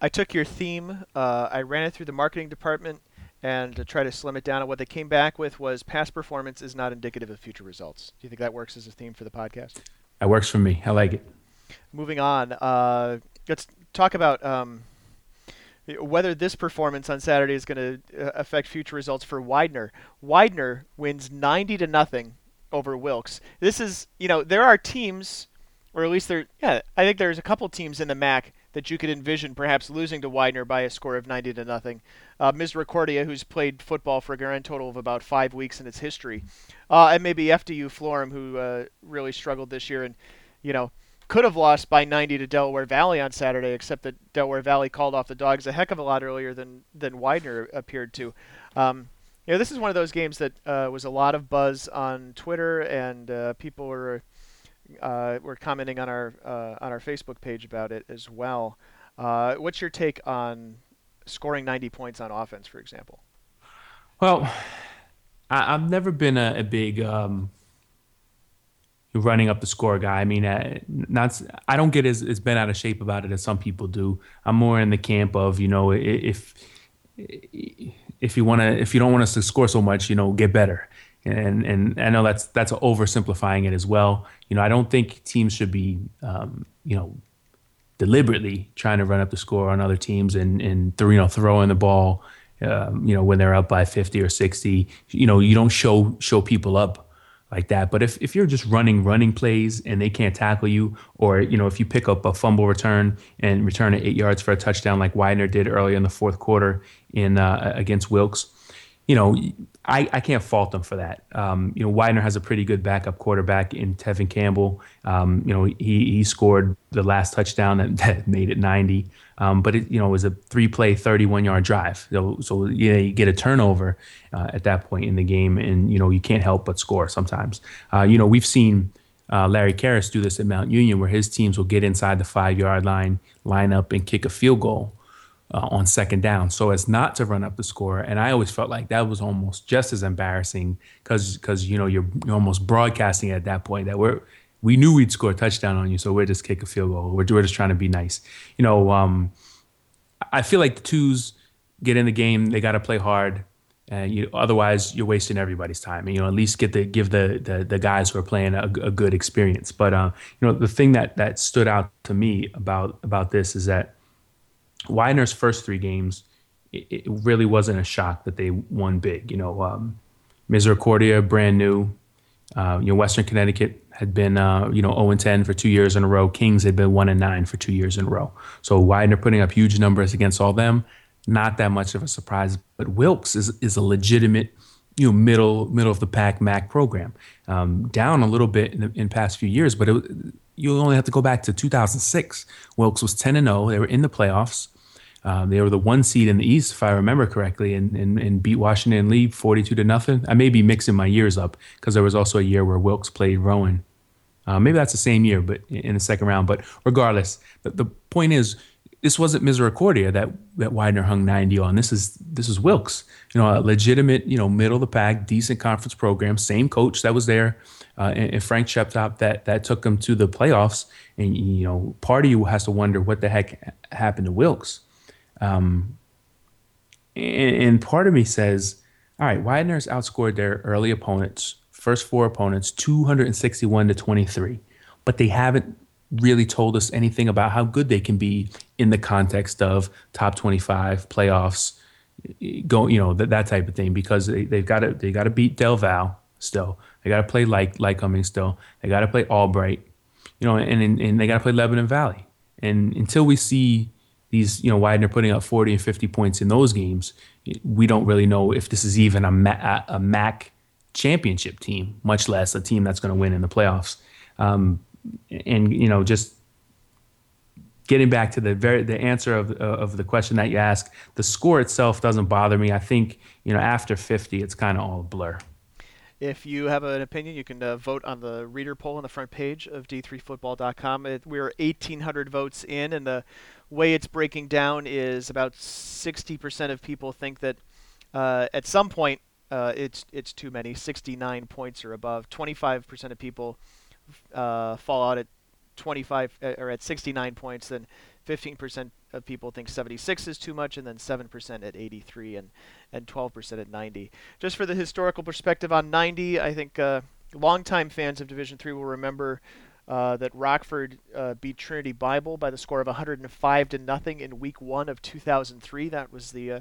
I took your theme, uh, I ran it through the marketing department, and to try to slim it down. And what they came back with was past performance is not indicative of future results. Do you think that works as a theme for the podcast? That works for me. I like it. Moving on, uh, let's talk about um, whether this performance on Saturday is going to uh, affect future results for Widener. Widener wins 90 to nothing over Wilkes. This is, you know, there are teams, or at least there, yeah, I think there's a couple teams in the MAC that you could envision perhaps losing to Widener by a score of 90 to nothing. Uh, Misericordia, who's played football for a grand total of about five weeks in its history, uh, and maybe FDU Florham, who uh, really struggled this year and, you know, could have lost by 90 to Delaware Valley on Saturday, except that Delaware Valley called off the dogs a heck of a lot earlier than than Widener appeared to. Um, you know, this is one of those games that uh, was a lot of buzz on Twitter, and uh, people were uh, were commenting on our uh, on our Facebook page about it as well. Uh, what's your take on scoring 90 points on offense, for example? Well, I, have never been a, a big um, running up the score guy. I mean, uh, not I don't get as, as bent out of shape about it as some people do. I'm more in the camp of you know if if you want to if you don't want us to score so much, you know, get better. And and I know that's that's oversimplifying it as well. You know, I don't think teams should be um, you know deliberately trying to run up the score on other teams and and th- you know throwing the ball. Um, you know when they're up by 50 or 60 you know you don't show show people up like that. But if, if you're just running running plays and they can't tackle you, or you know if you pick up a fumble return and return it eight yards for a touchdown like Widener did earlier in the fourth quarter in uh, against Wilkes, you know I, I can't fault them for that. Um, you know Widener has a pretty good backup quarterback in Tevin Campbell. Um, you know he he scored the last touchdown that, [laughs] that made it 90. Um, but it, you know, it was a three-play, 31-yard drive. So, so you, know, you get a turnover uh, at that point in the game, and you know you can't help but score sometimes. Uh, you know, we've seen uh, Larry Kehres do this at Mount Union, where his teams will get inside the five-yard line, line up, and kick a field goal uh, on second down, so as not to run up the score. And I always felt like that was almost just as embarrassing because because you know you're, you're almost broadcasting at that point that we're we knew we'd score a touchdown on you, so we're just kick a field goal. We're, we're just trying to be nice. You know, um, I feel like the twos get in the game, they got to play hard. And you, otherwise, you're wasting everybody's time. And, you know, at least get the give the the, the guys who are playing a, a good experience. But uh, you know, the thing that that stood out to me about about this is that Widener's first three games, it, it really wasn't a shock that they won big. You know, um, Misericordia, brand new. Uh, you know, Western Connecticut had been uh, you know 0 and 10 for two years in a row. Kings had been 1 and 9 for two years in a row. So Widener putting up huge numbers against all them not that much of a surprise. But Wilkes is is a legitimate, you know, middle middle of the pack MAC program. Um, down a little bit in the in past few years, but it, you only have to go back to 2006. Wilkes was 10 and 0. They were in the playoffs. Um, they were the one seed in the East, if I remember correctly, and, and, and beat Washington Lee 42 to nothing. I may be mixing my years up because there was also a year where Wilkes played Rowan. Uh, maybe that's the same year, but in the second round. But regardless, the, the point is, this wasn't Misericordia that that Widener hung 90 on. This is this is Wilkes, you know, a legitimate, you know, middle of the pack, decent conference program, same coach that was there, uh, and, Frank Sheptock that that took them to the playoffs. And you know, part of you has to wonder what the heck happened to Wilkes, um, and, and part of me says, all right, Widener's outscored their early opponents, first four opponents, 261 to 23, but they haven't really told us anything about how good they can be in the context of top 25 playoffs go you know that, that type of thing because they, they've got to they got to beat Del Val still they got to play like like Cummings still they got to play Albright you know and, and, and they got to play Lebanon Valley and until we see these you know Widener putting up 40 and 50 points in those games we don't really know if this is even a, a MAC championship team much less a team that's going to win in the playoffs um, and you know just getting back to the very the answer of of the question that you asked, the score itself doesn't bother me. I think you know after 50, it's kind of all blur. If you have an opinion, you can uh, vote on the reader poll on the front page of d3football.com. It, we're 1,800 votes in, and the way it's breaking down is about 60% of people think that uh, at some point uh, it's it's too many, 69 points or above. 25% of people uh, fall out at 25 uh, or at 69 points, then 15% of people think 76 is too much, and then 7% at 83 and and 12% at 90. Just for the historical perspective on 90, I think uh, longtime fans of Division Three will remember. Uh, that Rockford uh, beat Trinity Bible by the score of 105 to nothing in Week One of 2003. That was the uh,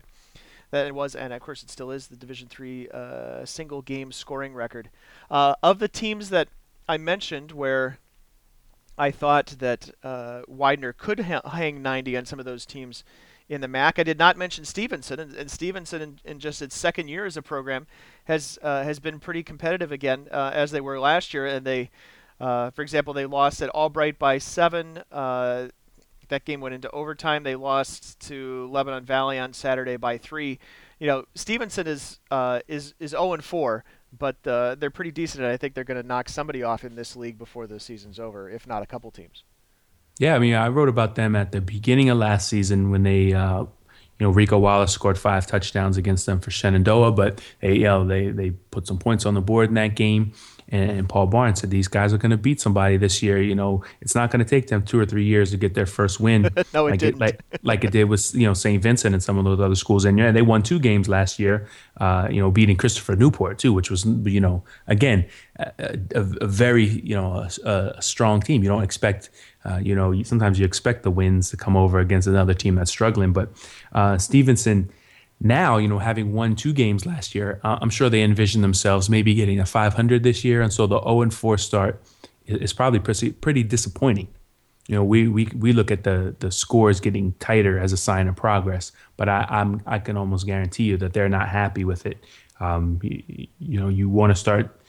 that it was, and of course it still is, the Division Three uh, single game scoring record. Uh, of the teams that I mentioned where I thought that uh, Widener could ha- hang 90 on some of those teams in the MAC. I did not mention Stevenson, and, and Stevenson, in, in, just its second year as a program, has uh, has been pretty competitive again uh, as they were last year. And they, uh, for example, they lost at Albright by seven. Uh, that game went into overtime. They lost to Lebanon Valley on Saturday by three. You know, Stevenson is uh, is is 0 and 4 but uh, they're pretty decent, and I think they're going to knock somebody off in this league before the season's over, if not a couple teams. Yeah, I mean, I wrote about them at the beginning of last season when they, uh, you know, Rico Wallace scored five touchdowns against them for Shenandoah, but they, you know, they they put some points on the board in that game. And, Paul Barnes said these guys are going to beat somebody this year. You know, it's not going to take them two or three years to get their first win. [laughs] no, it like didn't. It, like, like it did with you know St. Vincent and some of those other schools. And yeah, they won two games last year. Uh, you know, beating Christopher Newport too, which was you know again a, a, a very you know a, a, strong team. You don't expect. Uh, you know, sometimes you expect the wins to come over against another team that's struggling, but uh, Stevenson now, you know, having won two games last year, uh, I'm sure they envision themselves maybe getting a 500 this year, and so the 0 and 4 start is probably pretty, pretty disappointing. You know, we, we we look at the the scores getting tighter as a sign of progress, but I, I'm I can almost guarantee you that they're not happy with it. Um, you, you know, you want to start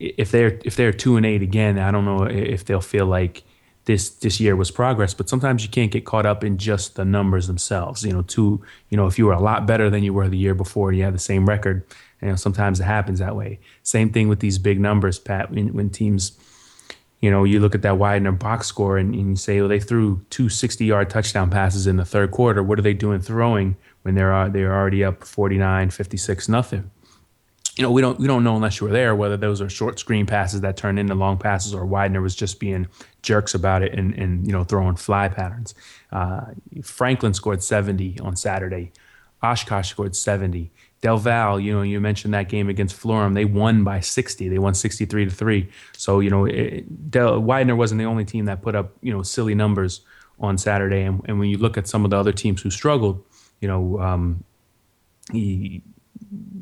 if they're if they're two and eight again. I don't know if they'll feel like this this year was progress, but sometimes you can't get caught up in just the numbers themselves. You know, to you know, if you were a lot better than you were the year before and you have the same record, you know, sometimes it happens that way. Same thing with these big numbers, Pat. When, when teams, you know, you look at that Widener box score and, and you say, well, they threw two 60 yard touchdown passes in the third quarter. What are they doing throwing when they're they're already up 49, 56, nothing? You know, we don't we don't know unless you were there whether those are short screen passes that turn into long passes or Widener was just being jerks about it and and you know throwing fly patterns. Uh, Franklin scored 70 on Saturday. Oshkosh scored 70. Del Val, you know, you mentioned that game against Florham. They won by 60. They won 63 to three. So you know, it, Del, Widener wasn't the only team that put up you know silly numbers on Saturday. And, and when you look at some of the other teams who struggled, you know, um, he,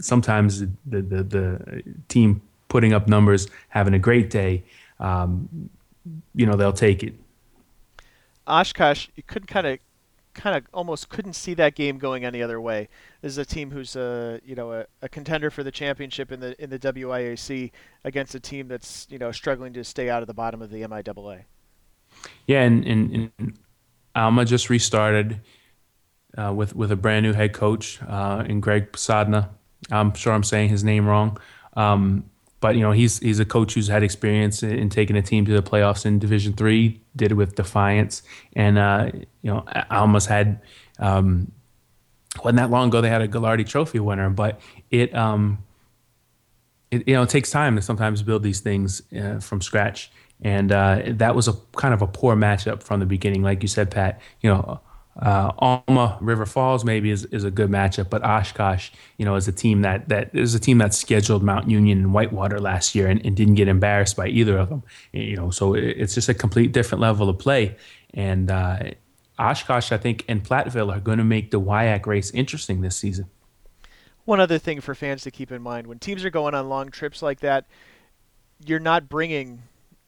sometimes the, the, the team putting up numbers, having a great day, um, you know, they'll take it. Oshkosh, you could kind of, kind of almost couldn't see that game going any other way. This is a team who's a, you know, a, a, contender for the championship in the in the WIAC against a team that's you know struggling to stay out of the bottom of the MIAA. Yeah, and, and, and Alma just restarted uh, with with a brand new head coach uh, in Greg Posadna. I'm sure I'm saying his name wrong, um, but you know he's he's a coach who's had experience in, in taking a team to the playoffs in Division Three. Did it with Defiance, and uh, you know Alma's had. Um, wasn't that long ago they had a Gagliardi Trophy winner, but it um, it you know it takes time to sometimes build these things uh, from scratch, and uh, that was a kind of a poor matchup from the beginning, like you said, Pat. You know, uh, Alma River Falls maybe is, is a good matchup, but Oshkosh, you know, is a team that that is a team that scheduled Mount Union and Whitewater last year and, and didn't get embarrassed by either of them. You know, so it's just a complete different level of play. And uh, Oshkosh, I think, and Platteville are going to make the WIAC race interesting this season. One other thing for fans to keep in mind: when teams are going on long trips like that, you're not bringing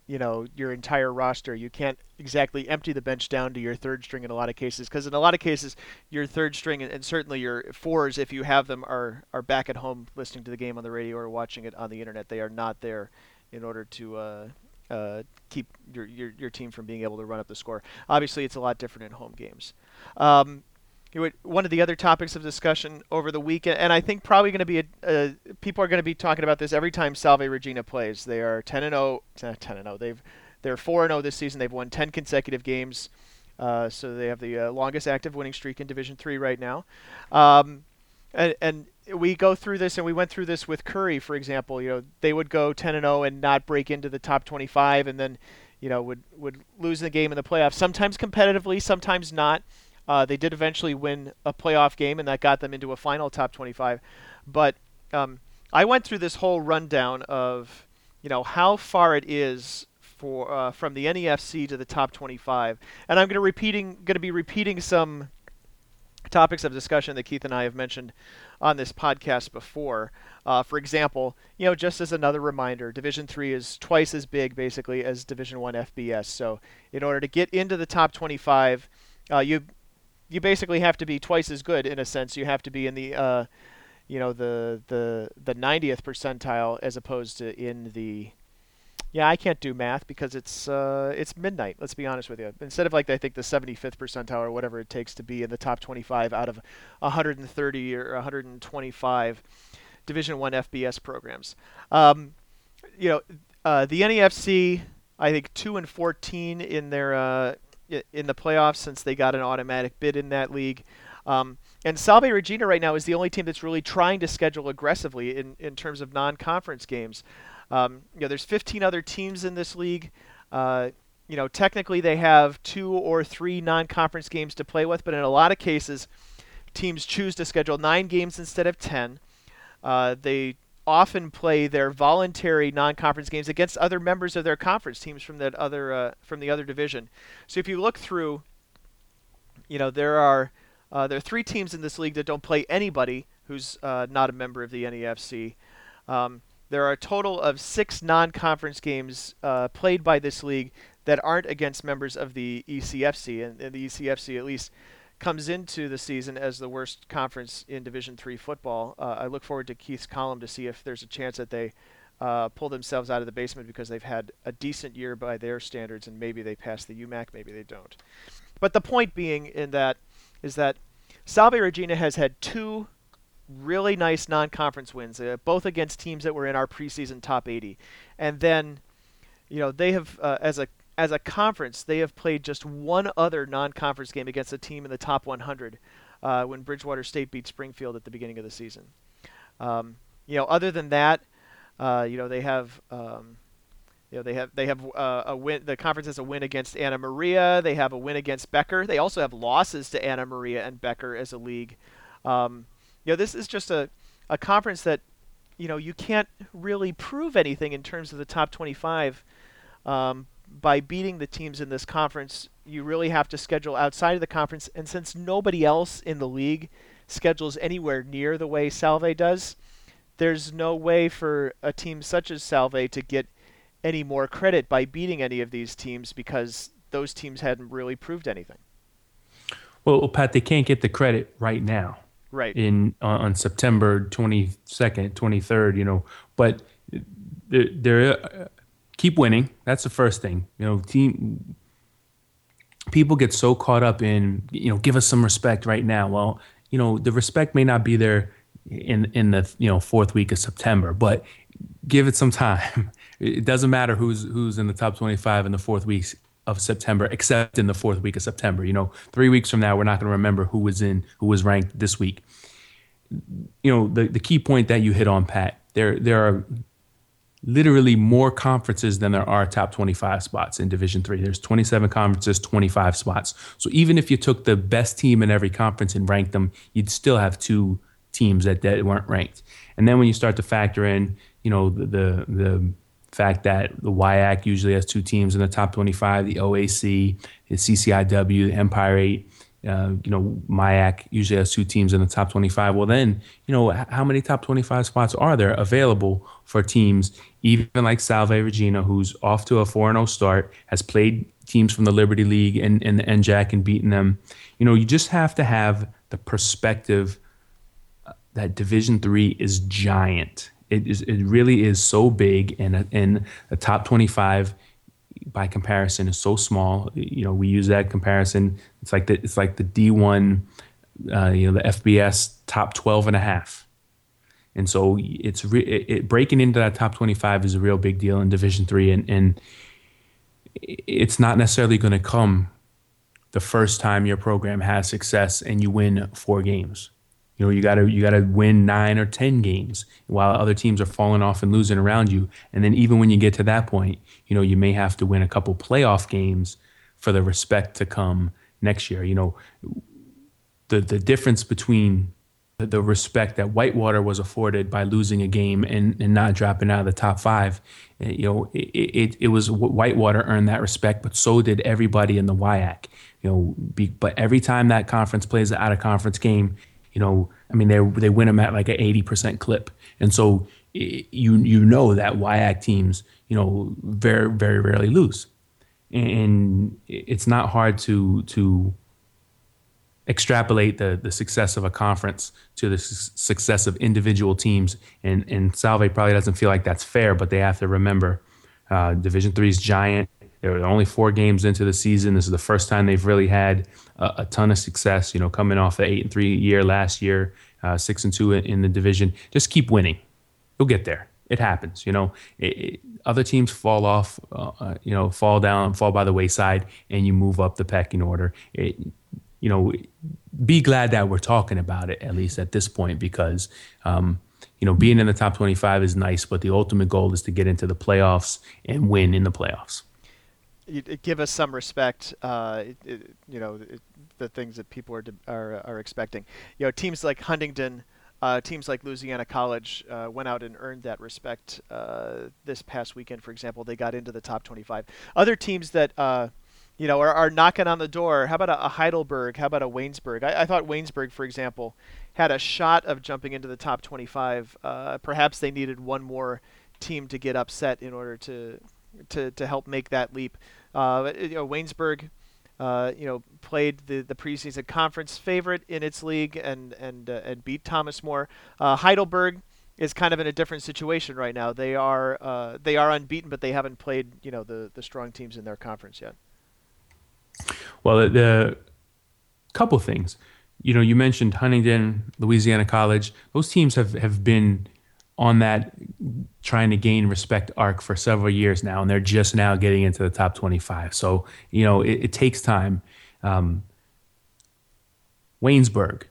you know your entire roster. You can't exactly empty the bench down to your third string in a lot of cases because in a lot of cases your third string and certainly your fours, if you have them, are are back at home listening to the game on the radio or watching it on the internet. They are not there in order to. Uh, uh, keep your, your your team from being able to run up the score. Obviously, it's a lot different in home games. Um, one of the other topics of discussion over the weekend, and I think probably going to be a, a, people are going to be talking about this every time Salve Regina plays. They are 10 and 0, 10 and 0. They've they're 4 and 0 this season. They've won 10 consecutive games, uh, so they have the uh, longest active winning streak in Division Three right now. Um, and, and we go through this, and we went through this with Curry, for example. You know, they would go 10 and 0 and not break into the top 25, and then you know would would lose the game in the playoffs. Sometimes competitively, sometimes not. Uh, they did eventually win a playoff game, and that got them into a final top 25. But um, I went through this whole rundown of, you know, how far it is for uh, from the NEFC to the top 25, and I'm going to repeating going to be repeating some topics of discussion that Keith and I have mentioned on this podcast before. Uh, for example, you know, just as another reminder, Division Three is twice as big basically as Division One FBS. So in order to get into the top 25, uh, you you basically have to be twice as good in a sense. You have to be in the uh, you know the the the 90th percentile as opposed to in the yeah I can't do math because it's uh, it's midnight. Let's be honest with you. Instead of like I think the 75th percentile or whatever it takes to be in the top 25 out of 130 or 125 Division One FBS programs. Um, you know uh, the NEFC I think two and 14 in their uh, in the playoffs since they got an automatic bid in that league. Um, and Salve Regina right now is the only team that's really trying to schedule aggressively in, in terms of non-conference games. Um, you know, there's 15 other teams in this league. Uh, you know, technically they have two or three non-conference games to play with, but in a lot of cases, teams choose to schedule nine games instead of 10. Uh, they often play their voluntary non-conference games against other members of their conference teams from that other uh, from the other division. So if you look through, you know there are uh, there are three teams in this league that don't play anybody who's uh, not a member of the NEFC. Um, there are a total of six non-conference games uh, played by this league that aren't against members of the ECFC, and, and the ECFC at least comes into the season as the worst conference in Division Three football. Uh, I look forward to Keith's column to see if there's a chance that they uh, pull themselves out of the basement because they've had a decent year by their standards, and maybe they pass the UMAC, maybe they don't. But the point being in that is that Salve Regina has had two really nice non-conference wins, uh, both against teams that were in our preseason top 80, and then, you know, they have uh, as a as a conference, they have played just one other non-conference game against a team in the top 100 uh, when Bridgewater State beat Springfield at the beginning of the season. Um, you know, other than that, uh, you know, they have. Um, you know, they have they have uh, a win. The conference has a win against Anna Maria. They have a win against Becker. They also have losses to Anna Maria and Becker as a league. Um, you know, this is just a, a conference that, you know, you can't really prove anything in terms of the top 25 um, by beating the teams in this conference. You really have to schedule outside of the conference, and since nobody else in the league schedules anywhere near the way Salve does, there's no way for a team such as Salve to get any more credit by beating any of these teams because those teams hadn't really proved anything. Well, Pat, they can't get the credit right now. Right. In on, on September 22nd, 23rd, you know, but they're uh, keep winning. That's the first thing. You know, team people get so caught up in, you know, give us some respect right now. Well, you know, the respect may not be there in in the, you know, fourth week of September, but give it some time. [laughs] It doesn't matter who's who's in the top 25 in the fourth week of September, except in the fourth week of September. You know, three weeks from now, we're not going to remember who was in who was ranked this week. You know, the the key point that you hit on, Pat. There there are literally more conferences than there are top 25 spots in division 3 there's 27 conferences 25 spots. So even if you took the best team in every conference and ranked them you'd still have two teams that, that weren't ranked. And then when you start to factor in you know the the, the fact that the WIAC usually has two teams in the top 25, the OAC, the CCIW, the Empire 8, uh, you know, MIAC usually has two teams in the top 25. Well, then, you know, how many top 25 spots are there available for teams, even like Salve Regina, who's off to a 4 0 start, has played teams from the Liberty League and, and the NJAC and beaten them. You know, you just have to have the perspective that Division Three is giant. It is it really is so big and and the top 25 by comparison is so small. You know we use that comparison. It's like the it's like the d1 uh, you know the fbs top 12 and a half and so it's re- it, breaking into that top 25 is a real big deal in division 3 and and it's not necessarily going to come the first time your program has success and you win four games you know, you gotta you gotta win nine or ten games while other teams are falling off and losing around you. And then even when you get to that point, you know, you may have to win a couple playoff games for the respect to come next year. You know, the the difference between the, respect that Whitewater was afforded by losing a game and, and not dropping out of the top five, eh, you know, it, it, it was Whitewater earned that respect, but so did everybody in the WIAC. You know, be, but every time that conference plays an out of conference game, you know, I mean, they they win them at like an eighty percent clip, and so you you know that WIAC teams, you know, very very rarely lose, and it's not hard to to extrapolate the the success of a conference to the su- success of individual teams, and and Salve probably doesn't feel like that's fair, but they have to remember uh, Division Three is giant. They're only four games into the season. This is the first time they've really had a, a ton of success. You know, coming off the eight and three year last year, uh, six and two in the division. Just keep winning. You'll get there. It happens. You know, it, it, other teams fall off. Uh, uh you know, fall down, fall by the wayside, and you move up the pecking order. It, you know, be glad that we're talking about it at least at this point because. Um, you know, being in the top 25 is nice, but the ultimate goal is to get into the playoffs and win in the playoffs give us some respect. Uh, it, it, you know, the things that people are, are are expecting. You know, teams like Huntingdon, uh, teams like Louisiana College uh, went out and earned that respect uh, this past weekend. For example, they got into the top 25. Other teams that uh, you know are, are knocking on the door. How about a, a Heidelberg? How about a Waynesburg? I, I, thought Waynesburg, for example, had a shot of jumping into the top 25. Uh, perhaps they needed one more team to get upset in order to to, to help make that leap. Uh, you know, Waynesburg, uh, you know, played the, the preseason conference favorite in its league and and uh, and beat Thomas More. Uh, Heidelberg is kind of in a different situation right now. They are uh, they are unbeaten, but they haven't played you know the the strong teams in their conference yet. Well, the, couple things. You know, you mentioned Huntingdon, Louisiana College. Those teams have, have been on that trying to gain respect arc for several years now, and they're just now getting into the top 25. So, you know, it, it takes time. Um, Waynesburg,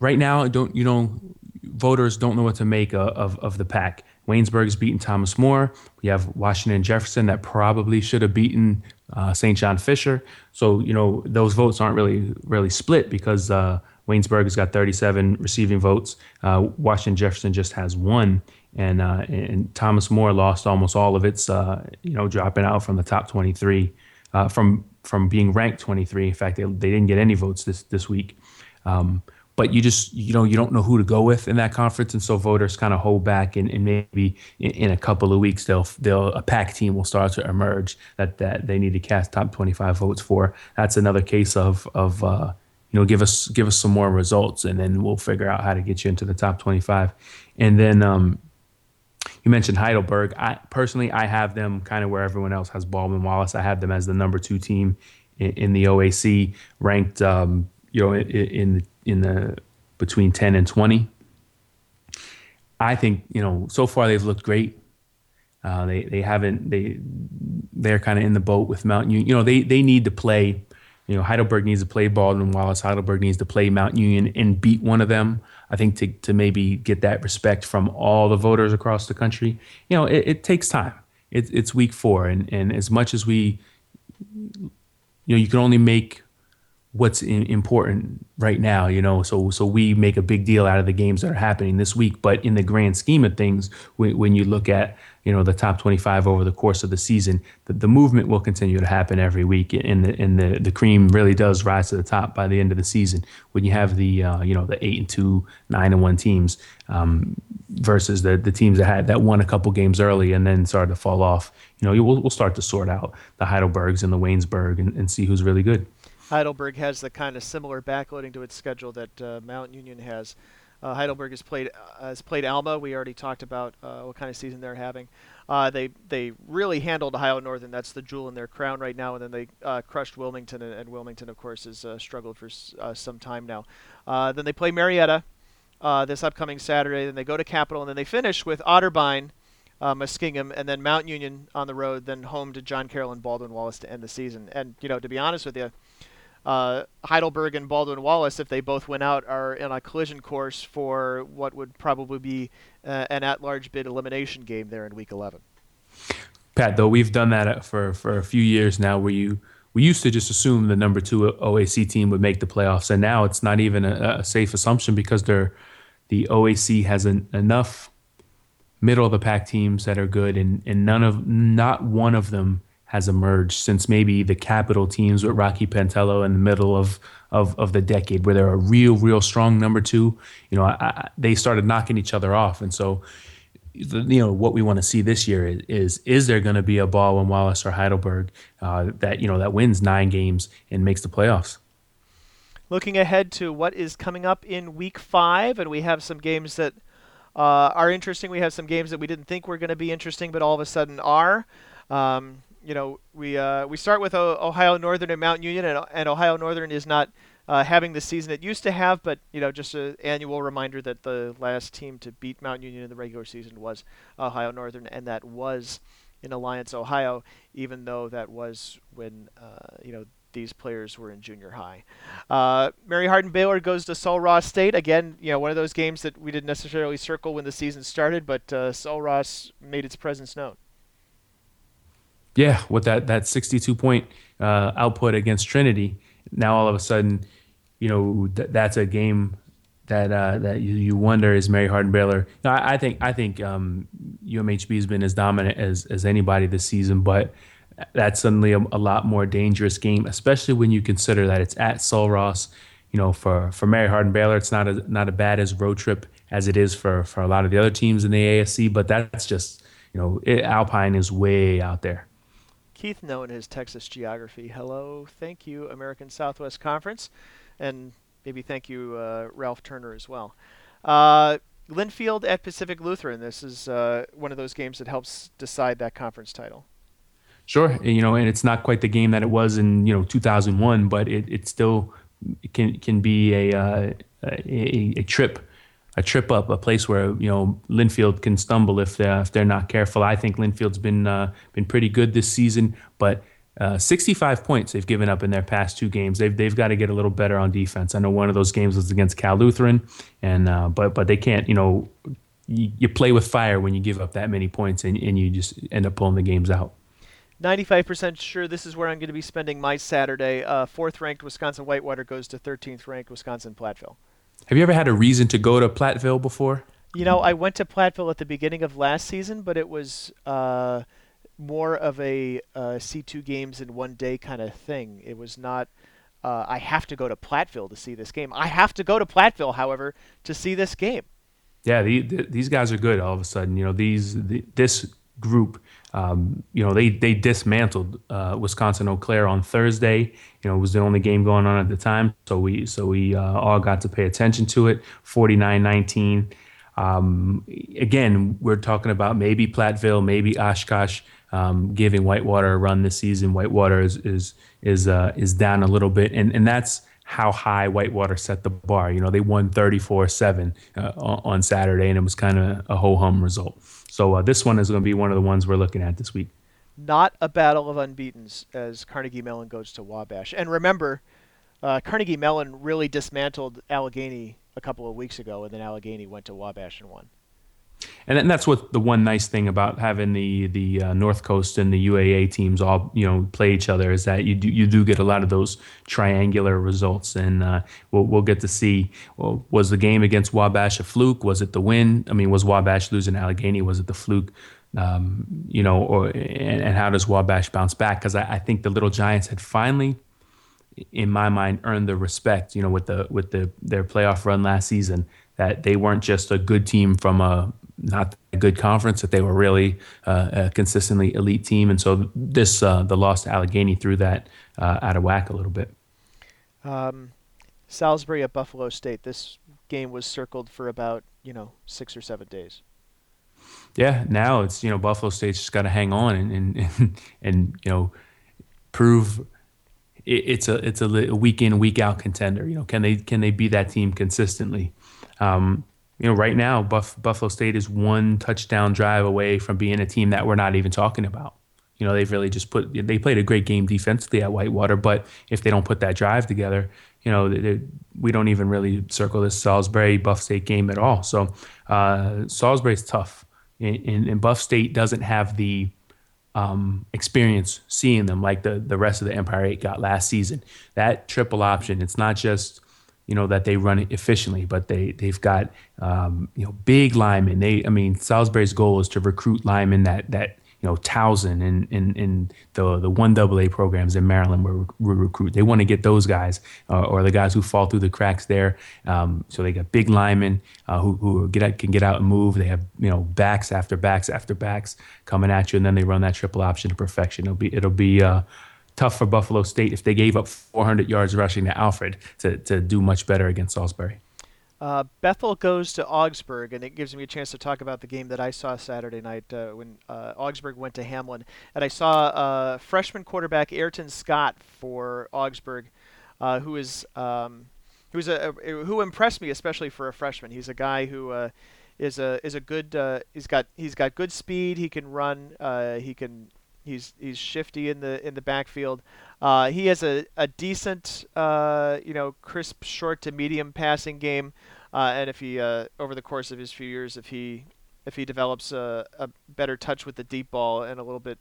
right now, don't you know, voters don't know what to make of, of, of the pack. Waynesburg's beaten Thomas More. We have Washington Jefferson that probably should have beaten uh, St. John Fisher. So you know those votes aren't really really split because uh, Waynesburg has got 37 receiving votes. Uh, Washington Jefferson just has one, and uh, and Thomas More lost almost all of its uh, you know dropping out from the top 23 uh, from from being ranked 23. In fact, they, they didn't get any votes this this week. Um, but you just you know you don't know who to go with in that conference, and so voters kind of hold back, and, and maybe in, in, a couple of weeks they'll they'll a pack team will start to emerge that that they need to cast top 25 votes for. That's another case of of uh, you know give us give us some more results, and then we'll figure out how to get you into the top 25. And then um, you mentioned Heidelberg. I personally I have them kind of where everyone else has Baldwin Wallace. I have them as the number two team in, in the OAC, ranked um, you know in, in in the between 10 and 20. I think you know so far they've looked great. Uh, they they haven't they they're kind of in the boat with Mount Union. You know they they need to play. You know Heidelberg needs to play Baldwin Wallace. Heidelberg needs to play Mount Union and beat one of them. I think to to maybe get that respect from all the voters across the country. You know it, it takes time. It, it's week four, and and as much as we, you know, you can only make what's in, important right now, you know. So so we make a big deal out of the games that are happening this week, but in the grand scheme of things, when, when you look at you know the top 25 over the course of the season, the, the movement will continue to happen every week, and the and the the cream really does rise to the top by the end of the season when you have the uh, you know the eight and two, nine and one teams um, versus the the teams that had that won a couple games early and then started to fall off. You know, we'll, we'll start to sort out the Heidelbergs and the Waynesburg and, and see who's really good. Heidelberg has the kind of similar backloading to its schedule that uh, Mount Union has. Uh, Heidelberg has played uh, has played Alma. We already talked about uh, what kind of season they're having. Uh, they they really handled Ohio Northern. That's the jewel in their crown right now. And then they uh, crushed Wilmington, and, and, Wilmington, of course, has struggled for s- some time now. then they play Marietta this upcoming Saturday. Then they go to Capital, and then they finish with Otterbein. Uh, Muskingum, and then Mount Union on the road, then home to John Carroll and Baldwin Wallace to end the season. And you know, to be honest with you, uh, Heidelberg and Baldwin Wallace, if they both went out, are in a collision course for what would probably be uh, an at-large bid elimination game there in Week 11. Pat, though we've done that for for a few years now, where you we used to just assume the number two OAC team would make the playoffs, and now it's not even a, a safe assumption because they're the OAC has an, enough middle of the pack teams that are good, and and none of not one of them has emerged since maybe the capital teams with Rocky Pentello in the middle of, of, of the decade, where they're a real, real strong number two. You know, I, I, they started knocking each other off, and so you know what we want to see this year is is, is there going to be a ball Baldwin Wallace or Heidelberg uh, that you know that wins nine games and makes the playoffs. Looking ahead to what is coming up in Week Five, and we have some games that uh, are interesting. We have some games that we didn't think were going to be interesting, but all of a sudden are. Um, you know, we uh, we start with Ohio Northern and Mount Union, and, and Ohio Northern is not uh, having the season it used to have, but you know, just an annual reminder that the last team to beat Mount Union in the regular season was Ohio Northern, and that was in Alliance, Ohio, even though that was when uh, you know these players were in junior high. Uh, Mary Hardin Baylor goes to Sul Ross State again. You know, one of those games that we didn't necessarily circle when the season started, but uh, Sul Ross made its presence known. Yeah, with that that 62 point uh, output against Trinity, now all of a sudden, you know th- that's a game that uh, that you, you wonder is Mary Hardin Baylor. No, I, I, think I think um, UMHB has been as dominant as as anybody this season, but that's suddenly a, a, lot more dangerous game, especially when you consider that it's at Sul Ross. You know, for for Mary Hardin Baylor, it's not a not a bad as road trip as it is for for a lot of the other teams in the ASC, but that's just you know it, Alpine is way out there. Keith knowing his Texas geography. Hello, thank you, American Southwest Conference, and maybe thank you, uh, Ralph Turner, as well. Uh, Linfield at Pacific Lutheran. This is uh, one of those games that helps decide that conference title. Sure, you know, and it's not quite the game that it was in you know 2001, but it, it still can can be a, uh, a, a trip a trip up, a place where you know Linfield can stumble if they're if they're not careful. I think Linfield's been uh, been pretty good this season, but uh, 65 points they've given up in their past two games. They've they've got to get a little better on defense. I know one of those games was against Cal Lutheran, and uh, but but they can't. You know, you, you, play with fire when you give up that many points, and, and you just end up pulling the games out. 95% sure this is where I'm going to be spending my Saturday. Uh, fourth ranked Wisconsin Whitewater goes to 13th ranked Wisconsin Platteville. Have you ever had a reason to go to Platteville before? You know, I went to Platteville at the beginning of last season, but it was uh, more of a uh, C2 games in one day kind of thing. It was not. Uh, I have to go to Platteville to see this game. I have to go to Platteville, however, to see this game. Yeah, the, the, these guys are good. All of a sudden, you know, these the, this group, um, you know, they they dismantled uh, Wisconsin Eau Claire on Thursday. You know, it was the only game going on at the time, so we so we uh, all got to pay attention to it. 49-19. Um, again, we're talking about maybe Platteville, maybe Oshkosh um, giving Whitewater a run this season. Whitewater is is is uh, is down a little bit, and and that's how high Whitewater set the bar. You know, they won 34-7 uh, on Saturday, and it was kind of a ho hum result. So uh, this one is going to be one of the ones we're looking at this week. Not a battle of unbeaten's as Carnegie Mellon goes to Wabash. And remember, uh, Carnegie Mellon really dismantled Allegheny a couple of weeks ago, and then Allegheny went to Wabash and won. And that's what the one nice thing about having the the uh, North Coast and the UAA teams all you know play each other is that you do you do get a lot of those triangular results, and uh, we'll we'll get to see. Well, was the game against Wabash a fluke? Was it the win? I mean, was Wabash losing Allegheny? Was it the fluke? Um, you know, or and, and, how does Wabash bounce back? Because I, I think the Little Giants had finally in my mind earned the respect you know with the with the their playoff run last season that they weren't just a good team from a not a good conference, that they were really uh, a consistently elite team. And so this, uh, the loss to Allegheny threw that uh, out of whack a little bit. Um, Salisbury at Buffalo State. This game was circled for about, you know, six or seven days. Yeah, now it's, you know, Buffalo State's just got to hang on and, and, and, and, you know, prove it's a it's a week in week out contender. You know, can they can they be that team consistently? Um, you know, right now, Buff, Buffalo State is one touchdown drive away from being a team that we're not even talking about. You know, they've really just put, they played a great game defensively at Whitewater, but if they don't put that drive together, you know, they, they, we don't even really circle this Salisbury Buff State game at all. So uh, Salisbury's tough, and, and, Buff State doesn't have the um, experience seeing them like the the rest of the Empire Eight got last season. That triple option, it's not just you know that they run it efficiently, but they they've got um, you know big linemen. They I mean Salisbury's goal is to recruit linemen that that you know Towson and and, and the the one AA programs in Maryland will, will recruit. They want to get those guys uh, or the guys who fall through the cracks there. Um, so they got big linemen uh, who who get out, can get out and move. They have you know backs after backs after backs coming at you, and then they run that triple option to perfection. It'll be it'll be uh, tough for Buffalo State if they gave up 400 yards rushing to Alfred to, to do much better against Salisbury. Uh, Bethel goes to Augsburg, and it gives me a chance to talk about the game that I saw Saturday night uh, when uh, Augsburg went to Hamline. And I saw uh, freshman quarterback Ayrton Scott for Augsburg, uh, who is um, who's a, a, who impressed me especially for a freshman. He's a guy who uh, is a is a good he's got he's got good speed. He can run. he can He's he's shifty in the in the backfield. Uh, he has a, a decent, uh, you know, crisp short to medium passing game, uh, and if he uh, over the course of his few years, if he if he develops a, a better touch with the deep ball and a little bit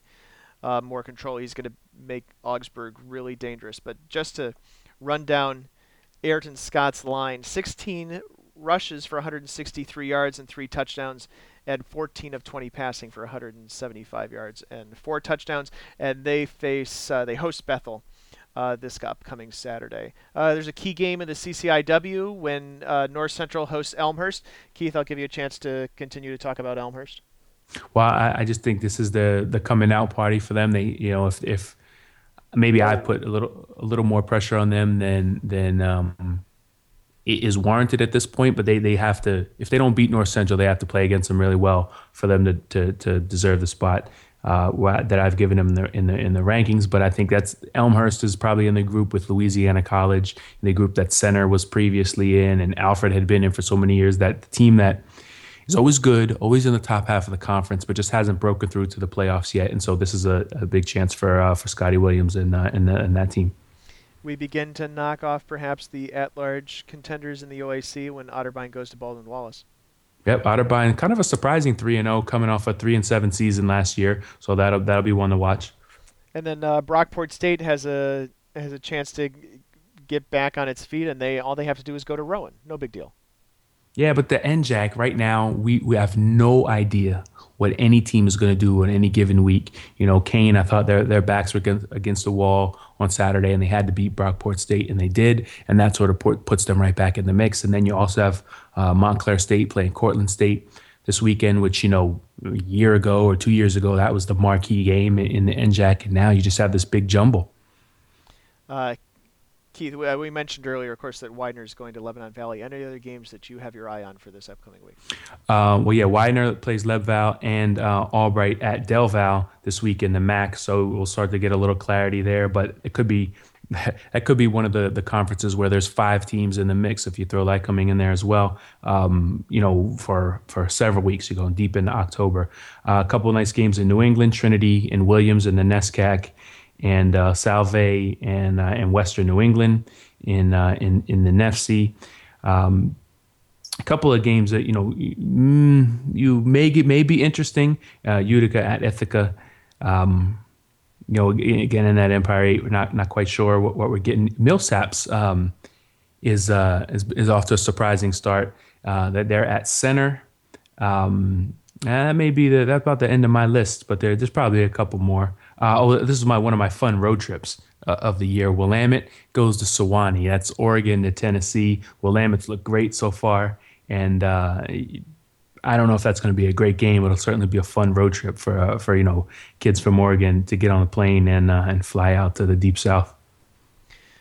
uh, more control, he's going to make Augsburg really dangerous. But just to run down Ayrton Scott's line, 16 rushes for 163 yards and three touchdowns and 14 of 20 passing for 175 yards and four touchdowns. And they face uh, they host Bethel. Uh, this upcoming Saturday. Uh, there's a key game in the CCIW when uh, North Central hosts Elmhurst. Keith, I'll give you a chance to continue to talk about Elmhurst. Well, I, I just think this is the the coming out party for them. They, you know, if if maybe I put a little a little more pressure on them than than um, is warranted at this point, but they, they have to, if they don't beat North Central, they have to play against them really well for them to, to, to deserve the spot uh, that I've given them in the, in the, in the rankings. But I think that's Elmhurst is probably in the group with Louisiana College, the group that Centre was previously in, and Alfred had been in for so many years. That the team that is always good, always in the top half of the conference, but just hasn't broken through to the playoffs yet. And so this is a, a big chance for uh, for Scotty Williams and uh, and, and that team. We begin to knock off perhaps the at-large contenders in the OAC when Otterbein goes to Baldwin Wallace. Yep, Otterbein, kind of a surprising three and zero, oh, coming off a three and seven season last year. So that'll that'll be one to watch. And then uh, Brockport State has a has a chance to get back on its feet, and they all they have to do is go to Rowan. No big deal. Yeah, but the NJAC right now, we, we have no idea what any team is going to do in any given week. You know, Kean, I thought their their backs were against, the wall on Saturday, and they had to beat Brockport State, and they did, and that sort of put, puts them right back in the mix. And then you also have uh, Montclair State playing Cortland State this weekend, which you know a year ago or two years ago that was the marquee game in the NJAC, and now you just have this big jumble. Uh, Keith, we mentioned earlier, of course, that Widener is going to Lebanon Valley. Any other games that you have your eye on for this upcoming week? Uh, well, yeah, Widener plays Val and uh, Albright at Del Val this week in the MAC, so we'll start to get a little clarity there. But it could be [laughs] that could be one of the, the conferences where there's five teams in the mix if you throw that coming in there as well. Um, you know, for for several weeks, you're going deep into October. Uh, a couple of nice games in New England, Trinity and Williams in the NESCAC and uh, Salve and uh, and Western New England in uh, in in the NEFC. Um, a couple of games that you know mm, you may get may be interesting. Uh, Utica at Ithaca. Um, you know, again in that Empire Eight, we're not not quite sure what, what we're getting. Millsaps um, is, uh, is is off to a surprising start. Uh, that they're at Centre. Um, that may be the that's about the end of my list, but there, there's probably a couple more. Uh, oh, this is my one of my fun road trips uh, of the year. Willamette goes to Sewanee. That's Oregon to Tennessee. Willamette's looked great so far, and uh, I don't know if that's going to be a great game. but It'll certainly be a fun road trip for uh, for you know kids from Oregon to get on the plane and uh, and fly out to the deep south.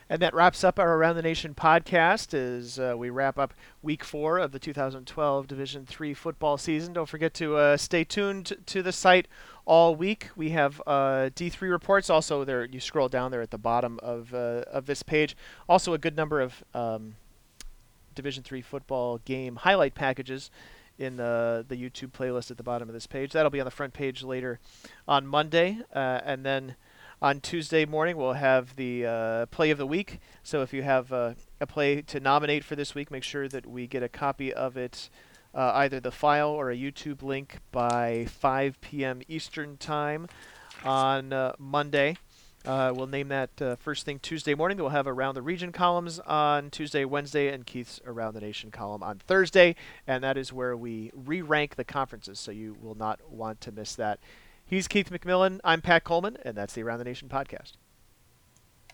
And that wraps up our Around the Nation podcast as uh, we wrap up week four of the 2012 Division Three football season. Don't forget to uh, stay tuned to the site all week. We have uh, D3 reports. Also, there you scroll down there at the bottom of uh, of this page. Also, a good number of um, Division Three football game highlight packages in the the YouTube playlist at the bottom of this page. That'll be on the front page later on Monday, uh, and then on Tuesday morning, we'll have the uh, play of the week. So if you have uh, a play to nominate for this week, make sure that we get a copy of it, uh, either the file or a YouTube link by 5 p.m. Eastern Time on uh, Monday. Uh, we'll name that uh, first thing Tuesday morning. We'll have Around the Region columns on Tuesday, Wednesday, and Keith's Around the Nation column on Thursday. And that is where we re rank the conferences, so you will not want to miss that. He's Keith McMillan. I'm Pat Coleman, and that's the Around the Nation podcast.